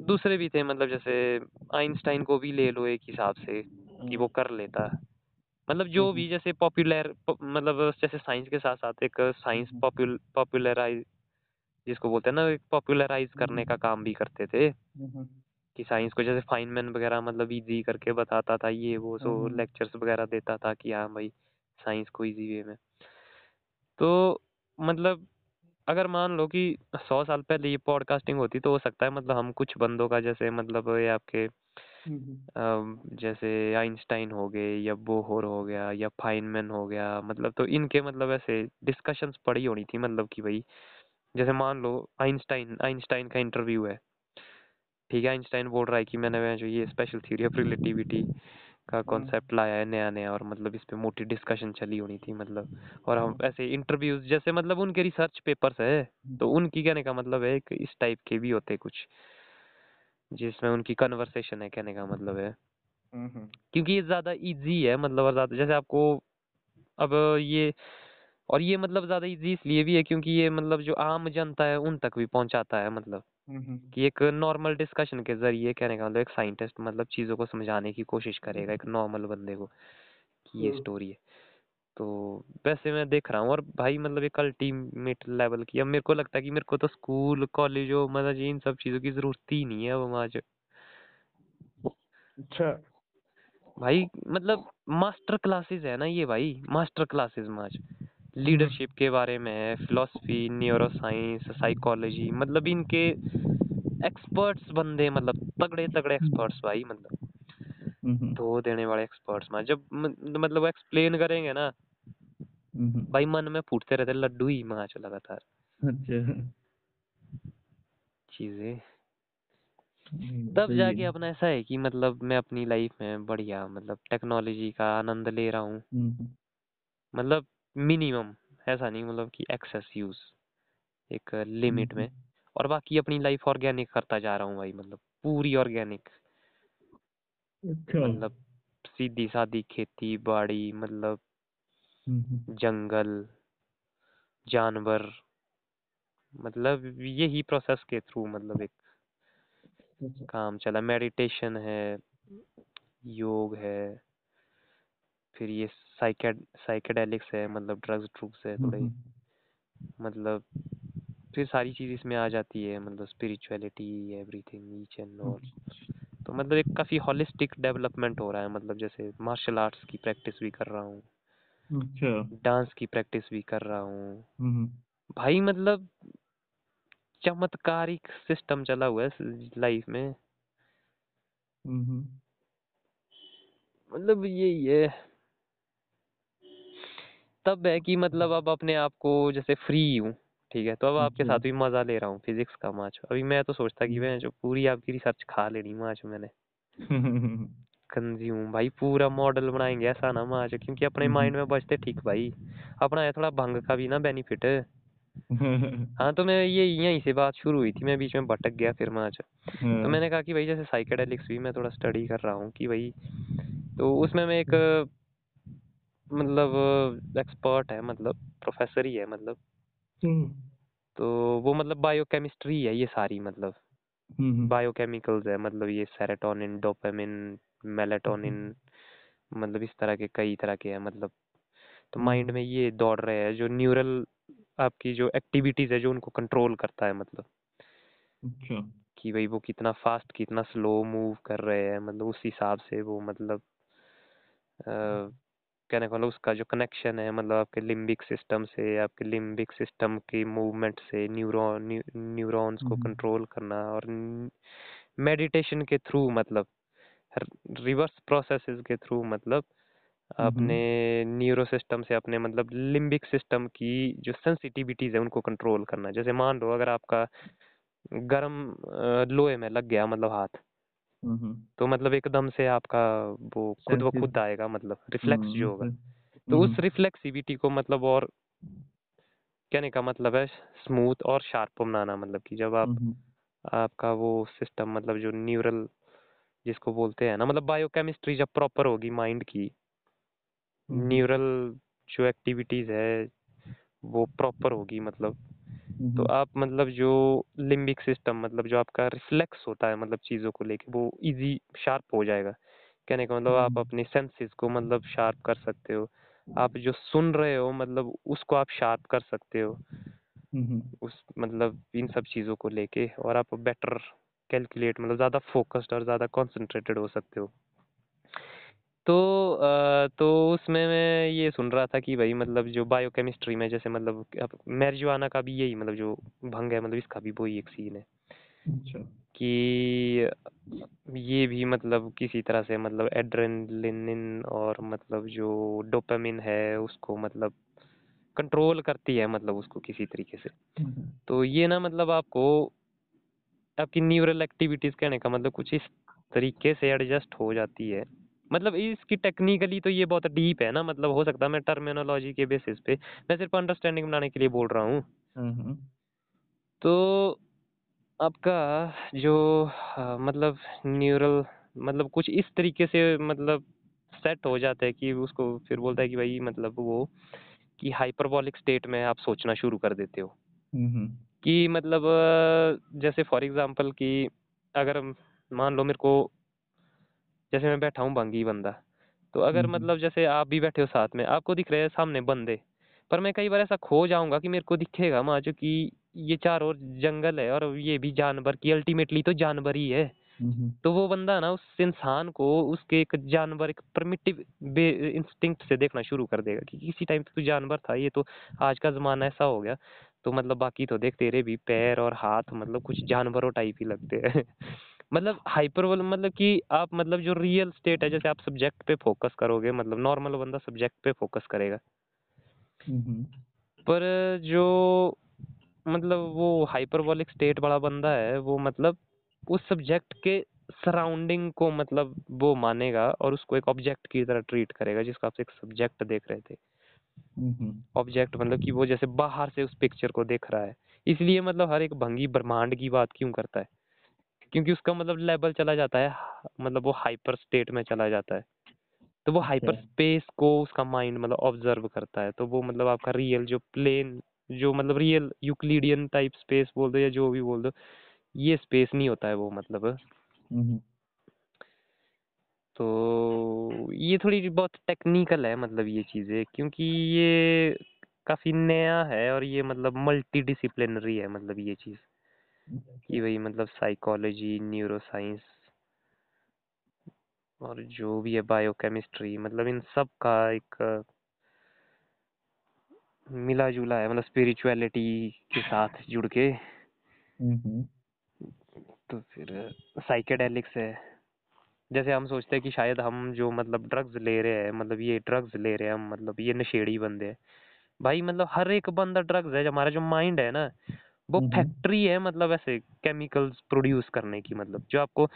Speaker 2: दूसरे भी थे मतलब जैसे आइंस्टाइन को भी ले लो एक हिसाब से कि वो कर लेता। मतलब जो भी जैसे पॉपुलर मतलब जैसे साइंस के साथ साथ एक साइंस
Speaker 1: हम्म,
Speaker 2: पॉपुलराइज जिसको बोलते हैं ना एक पॉपुलराइज करने का काम भी करते थे।
Speaker 1: हम्म,
Speaker 2: कि साइंस को जैसे फाइनमैन वगैरह मतलब इजी करके बताता था ये वो सो
Speaker 1: हम्म,
Speaker 2: लेक्चर्स वगैरह देता था कि हाँ भाई साइंस को इजी वे में। तो मतलब अगर मान लो कि सौ साल पहले ये पॉडकास्टिंग होती तो हो सकता है मतलब हम कुछ बंदों का जैसे मतलब ये आपके जैसे आइंस्टाइन हो गए या बोहोर हो गया या फाइनमैन हो गया मतलब तो इनके मतलब ऐसे डिस्कशंस पड़ी होनी थी मतलब कि भाई जैसे मान लो आइंस्टाइन आइंस्टाइन का इंटरव्यू है। ठीक है आइंस्टाइन बोल रहा है कि मैंने जो ये स्पेशल थ्योरी ऑफ़ रिलेटिविटी का कॉन्सेप्ट लाया है नया नया और मतलब इस पे मोटी डिस्कशन चली होनी थी मतलब। और हम ऐसे इंटरव्यूज़ जैसे मतलब उनके रिसर्च पेपर्स है तो उनकी कहने का मतलब है कि इस टाइप के भी होते कुछ जिसमें उनकी कन्वर्सेशन है कहने का मतलब है।
Speaker 1: हम्म,
Speaker 2: क्योंकि ये ज़्यादा इजी है मतलब और ज़्यादा जैसे आपको अब ये और ये मतलब ज़्यादा इजी इसलिए भी है क्योंकि ये मतलब जो आम जनता है उन तक भी पहुंचाता है मतलब।
Speaker 1: हम्म, हम्म,
Speaker 2: कि एक नॉर्मल डिस्कशन के ज़रिए कहने का मतलब एक साइंटिस्ट मतलब चीज़ों को समझाने की कोशिश करेगा एक नॉर्मल बंदे को कि ये
Speaker 1: हम्म।
Speaker 2: स्टोरी है। तो वैसे मैं देख रहा हूँ और भाई मतलब एक अल्टीमेट लेवल की अब मेरे को लगता है कि मेरे को तो स्कूल कॉलेजों मतलब इन सब चीज़ों की ज़रूरत ही नहीं है अब आज।
Speaker 1: अच्छा।
Speaker 2: भाई मतलब मास्टर क्लासेस है ना ये भाई मास्टर क्लासेस में आज। लीडरशिप के बारे में है फिलोसफी न्यूरो साइंस साइकोलॉजी मतलब इनके एक्सपर्ट्स बंदे मतलब तगड़े तगड़े एक्सपर्ट्स भाई मतलब। धो देने वाले एक्सपर्ट्स में जब म- मतलब एक्सप्लेन करेंगे ना भाई मन में फूटते रहते लड्डू ही माच लगातार।
Speaker 1: अच्छा।
Speaker 2: चीज़ें। तब जाके अपना ऐसा है कि मतलब मैं अपनी लाइफ में बढ़िया मतलब टेक्नोलॉजी का आनंद ले रहा हूँ। मतलब मिनिमम ऐसा नहीं मतलब कि एक्सेस यूज़ एक लिमिट में। और बाकी अपनी लाइफ ऑर्गेनिक करता जा रहा हूँ भाई मतलब पूरी ऑर्गेनिक
Speaker 1: अच्छा।
Speaker 2: मतलब सीधी सादी खेती बाड़ी मतलब
Speaker 1: हम्म,
Speaker 2: जंगल जानवर मतलब यही प्रोसेस के थ्रू मतलब एक
Speaker 1: अच्छा।
Speaker 2: काम चला। मेडिटेशन है योग है। फिर ये साइकेड साइकेडेलिक्स है मतलब ड्रग्स ड्रुग्स है थोड़े।
Speaker 1: हम्म,
Speaker 2: मतलब फिर सारी चीज़ इसमें आ जाती है मतलब spirituality everything each and all तो मतलब एक काफ़ी होलिस्टिक डेवलपमेंट हो रहा है मतलब जैसे मार्शल आर्ट्स की प्रैक्टिस भी कर रहा हूँ।
Speaker 1: अच्छा।
Speaker 2: डांस की प्रैक्टिस भी कर रहा हूँ।
Speaker 1: हम्म,
Speaker 2: भाई मतलब चमत्कारिक सिस्टम चला हुआ है लाइफ में।
Speaker 1: हम्म,
Speaker 2: मतलब यही है। तब है कि मतलब अब अपने आप को जैसे फ्री हूँ ठीक है? तो अब आपके साथ भी मज़ा ले रहा हूँ फिजिक्स का मैच अभी मैं तो सोचता कि मैं जो पूरी आपकी रिसर्च खा लेनी मैच मैंने। कंज्यूम भाई पूरा मॉडल बनाएँगे ऐसा ना मैच क्योंकि अपने माइंड में बचते ठीक भाई। अपना है थोड़ा भंग का भी ना बेनिफिट हाँ तो मैं ये यहीं से बात शुरू हुई थी मैं बीच में भटक गया फिर माच तो मैंने कहा कि भाई जैसे साइकेडेलिक्स भी मैं थोड़ा स्टडी कर रहा हूँ कि भाई तो उसमें मैं एक मतलब एक्सपर्ट है मतलब प्रोफेसर ही है मतलब। तो वो मतलब बायोकेमिस्ट्री है ये सारी मतलब। बायोकेमिकल्स है मतलब ये सेरोटोनिन डोपामिन मेलाटोनिन मतलब इस तरह के कई तरह के हैं मतलब। तो माइंड में ये दौड़ रहे हैं जो न्यूरल आपकी जो एक्टिविटीज़ है जो उनको कंट्रोल करता है मतलब।
Speaker 1: अच्छा।
Speaker 2: कि भाई वो कितना फास्ट कितना स्लो मूव कर रहे हैं मतलब उस हिसाब से वो मतलब कहने का मतलब उसका जो कनेक्शन है मतलब आपके लिम्बिक सिस्टम से आपके लिम्बिक सिस्टम की मूवमेंट से न्यूरॉन न्यूरॉन्स को कंट्रोल करना और मेडिटेशन के थ्रू मतलब रिवर्स प्रोसेसेस के थ्रू मतलब अपने न्यूरो सिस्टम से अपने मतलब लिम्बिक सिस्टम की जो सेंसिटिविटीज है उनको कंट्रोल करना। जैसे मान लो अगर आपका गर्म लोहे में लग गया मतलब हाथ। तो मतलब एकदम से आपका वो खुद व खुद आएगा मतलब रिफ्लेक्स जो होगा। तो उस रिफ्लेक्सिविटी को मतलब और कहने का मतलब है स्मूथ और शार्प बनाना मतलब कि जब आप आपका वो सिस्टम मतलब जो न्यूरल जिसको बोलते हैं ना मतलब बायोकेमिस्ट्री जब प्रॉपर होगी माइंड की न्यूरल जो एक्टिविटीज़ है वो प्रॉपर होगी मतलब। तो आप मतलब जो लिम्बिक सिस्टम मतलब जो आपका रिफ्लेक्स होता है मतलब चीज़ों को लेके वो इजी शार्प हो जाएगा। कहने का मतलब आप अपने सेंसेस को मतलब शार्प कर सकते हो। आप जो सुन रहे हो मतलब उसको आप शार्प कर सकते हो। उस मतलब इन सब चीज़ों को लेके और आप बेटर कैलकुलेट मतलब ज़्यादा फोकस्ड और ज़्यादा कंसंट्रेटेड हो सकते हो। तो तो उसमें मैं ये सुन रहा था कि भाई मतलब जो बायोकेमिस्ट्री में जैसे मतलब अब मैरिजुआना का भी यही मतलब जो भंग है मतलब इसका भी वही एक सीन है।
Speaker 1: अच्छा।
Speaker 2: कि ये भी मतलब किसी तरह से मतलब एड्रेनलिन और मतलब जो डोपामिन है उसको मतलब कंट्रोल करती है मतलब उसको किसी तरीके से। तो ये ना मतलब आपको आपकी न्यूरल एक्टिविटीज़ कहने का मतलब कुछ इस तरीके से एडजस्ट हो जाती है। मतलब इसकी टेक्निकली तो ये बहुत डीप है ना मतलब हो सकता है मैं टर्मिनोलॉजी के बेसिस पे मैं सिर्फ़ अंडरस्टैंडिंग बनाने के लिए बोल रहा हूँ। तो आपका जो हाँ, मतलब न्यूरल मतलब कुछ इस तरीके से मतलब सेट हो जाता है कि उसको फिर बोलता है कि भाई मतलब वो कि हाइपरबॉलिक स्टेट में आप सोचना शुरू कर देते हो।
Speaker 3: हम्म
Speaker 2: कि मतलब जैसे फॉर एग्जांपल कि अगर मान लो मेरे को जैसे मैं बैठा हूँ भंगी बंदा तो अगर। मतलब जैसे आप भी बैठे हो साथ में आपको दिख रहे हैं सामने बंदे पर मैं कई बार ऐसा खो जाऊँगा कि मेरे को दिखेगा जो कि ये चार और जंगल है और ये भी जानवर की अल्टीमेटली तो जानवर ही है। तो वो बंदा ना उस इंसान को उसके एक जानवर एक प्रिमिटिव इंस्टिंक्ट से देखना शुरू कर देगा कि किसी टाइम तो जानवर था ये तो आज का जमाना ऐसा हो गया तो मतलब बाकी तो देख तेरे भी पैर और हाथ मतलब कुछ जानवरों टाइप ही लगते हैं। मतलब हाइपर मतलब कि आप मतलब जो रियल स्टेट है जैसे आप सब्जेक्ट पे फोकस करोगे मतलब नॉर्मल बंदा सब्जेक्ट पे फोकस करेगा। पर जो मतलब वो हाइपरबॉलिक स्टेट वाला बंदा है वो मतलब उस सब्जेक्ट के सराउंडिंग को मतलब वो मानेगा और उसको एक ऑब्जेक्ट की तरह ट्रीट करेगा जिसको आप एक सब्जेक्ट देख रहे थे। ऑब्जेक्ट मतलब कि वो जैसे बाहर से उस पिक्चर को देख रहा है। इसलिए मतलब हर एक भंगी ब्रह्मांड की बात क्यों करता है? क्योंकि उसका मतलब लेवल चला जाता है मतलब वो हाइपर स्टेट में चला जाता है। तो वो हाइपर
Speaker 3: अच्छा।
Speaker 2: स्पेस को उसका माइंड मतलब ऑब्ज़र्व करता है तो वो मतलब आपका रियल जो प्लेन जो मतलब रियल यूक्लिडियन टाइप स्पेस बोल दो या जो भी बोल दो ये स्पेस नहीं होता है वो मतलब। तो ये थोड़ी बहुत टेक्निकल है मतलब ये चीज़ें क्योंकि ये काफ़ी नया है और ये मतलब मल्टी डिसिप्लिनरी है मतलब ये चीज़। कि वही मतलब साइकोलॉजी न्यूरो साइंस और जो भी है बायोकेमिस्ट्री मतलब इन सब का एक मिला जुला है मतलब स्पिरिचुअलिटी के साथ जुड़ के।
Speaker 3: हम्म
Speaker 2: तो फिर साइकेडेलिक्स है। जैसे हम सोचते हैं कि शायद हम जो मतलब ड्रग्स ले रहे हैं मतलब ये ड्रग्स ले रहे हैं हम मतलब ये नशेड़ी बंदे हैं। भाई मतलब हर एक बंदा ड्रग्स है हमारा जो माइंड है ना वो
Speaker 3: हम्म।
Speaker 2: फैक्ट्री है मतलब ऐसे केमिकल्स प्रोड्यूस करने की मतलब जो आपको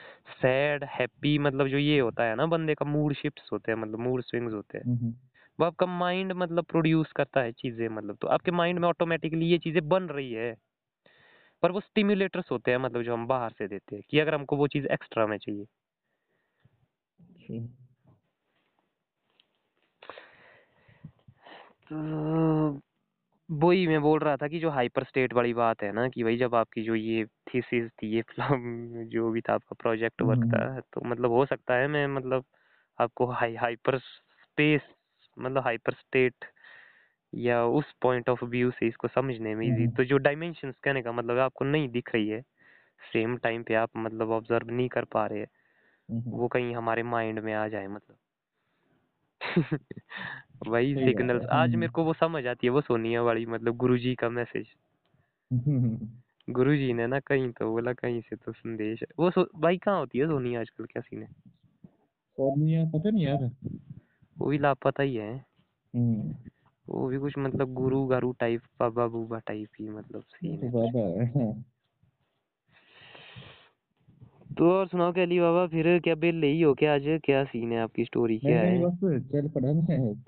Speaker 2: सैड हैप्पी मतलब जो ये होता है ना बंदे का मूड शिफ्ट्स होते हैं मतलब मूड स्विंग्स होते हैं
Speaker 3: हम्म
Speaker 2: वो आपका माइंड मतलब प्रोड्यूस करता है चीज़ें मतलब तो आपके माइंड में ऑटोमेटिकली ये चीज़ें बन रही है पर वो स्टिम्युलेटर्स होते हैं मतलब जो हम बाहर से देते हैं कि अगर हमको वो चीज़ एक्स्ट्रा में चाहिए। तो वही मैं बोल रहा था कि जो हाइपर स्टेट वाली बात है ना कि भाई जब आपकी जो ये थीसिस थी ये फ़िल्म जो भी था आपका प्रोजेक्ट वर्क
Speaker 3: हम्म।
Speaker 2: था तो मतलब हो सकता है मैं मतलब आपको हाई हाइपर स्पेस मतलब हाइपर स्टेट या उस पॉइंट ऑफ़ व्यू से इसको समझने में इजी
Speaker 3: हम्म।
Speaker 2: तो जो डायमेंशन कहने का मतलब आपको नहीं दिख रही है सेम टाइम पे आप मतलब ऑब्ज़र्व नहीं कर पा रहे
Speaker 3: हम्म।
Speaker 2: वो कहीं हमारे माइंड में आ जाए मतलब वही
Speaker 3: है।
Speaker 2: आज
Speaker 3: हम्म।
Speaker 2: मेरे को वो समझ आती है वो सोनिया वाली मतलब गुरुजी का मैसेज
Speaker 3: हम्म।
Speaker 2: गुरुजी ने ना कहीं तो बोला कहीं से तो संदेश वो सो, भाई कहाँ होती है सोनिया आजकल क्या सीन है
Speaker 3: सोनिया पता नहीं यार
Speaker 2: वो भी लापता ही है
Speaker 3: हम्म
Speaker 2: वो भी कुछ मतलब गुरु गारू टाइप बाबा बूबा टाइप ही मतलब सीन हाँ। तो और सुनाओ कैली बाबा फिर क्या बिल ही हो क्या आज? क्या सीन है आपकी स्टोरी क्या है?
Speaker 3: चल पड़ा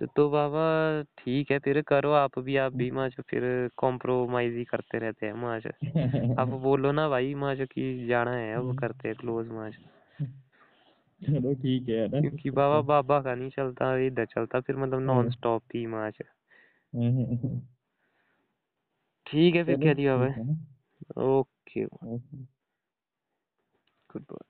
Speaker 2: तो, तो बाबा ठीक है फिर करो आप भी आप भी माँ जो फिर कॉम्प्रोमाइज ही करते रहते हैं माँ आप बोलो ना भाई माँ कि जाना है अब करते हैं क्लोज माँ
Speaker 3: चलो ठीक है ना?
Speaker 2: क्योंकि बाबा बाबा का नहीं चलता इधर चलता फिर मतलब नॉन
Speaker 3: हाँ।
Speaker 2: स्टॉप ही माँ
Speaker 3: हम्म।
Speaker 2: ठीक है फिर क्या दिया
Speaker 3: ना?
Speaker 2: ओके।
Speaker 3: Okay
Speaker 2: good bye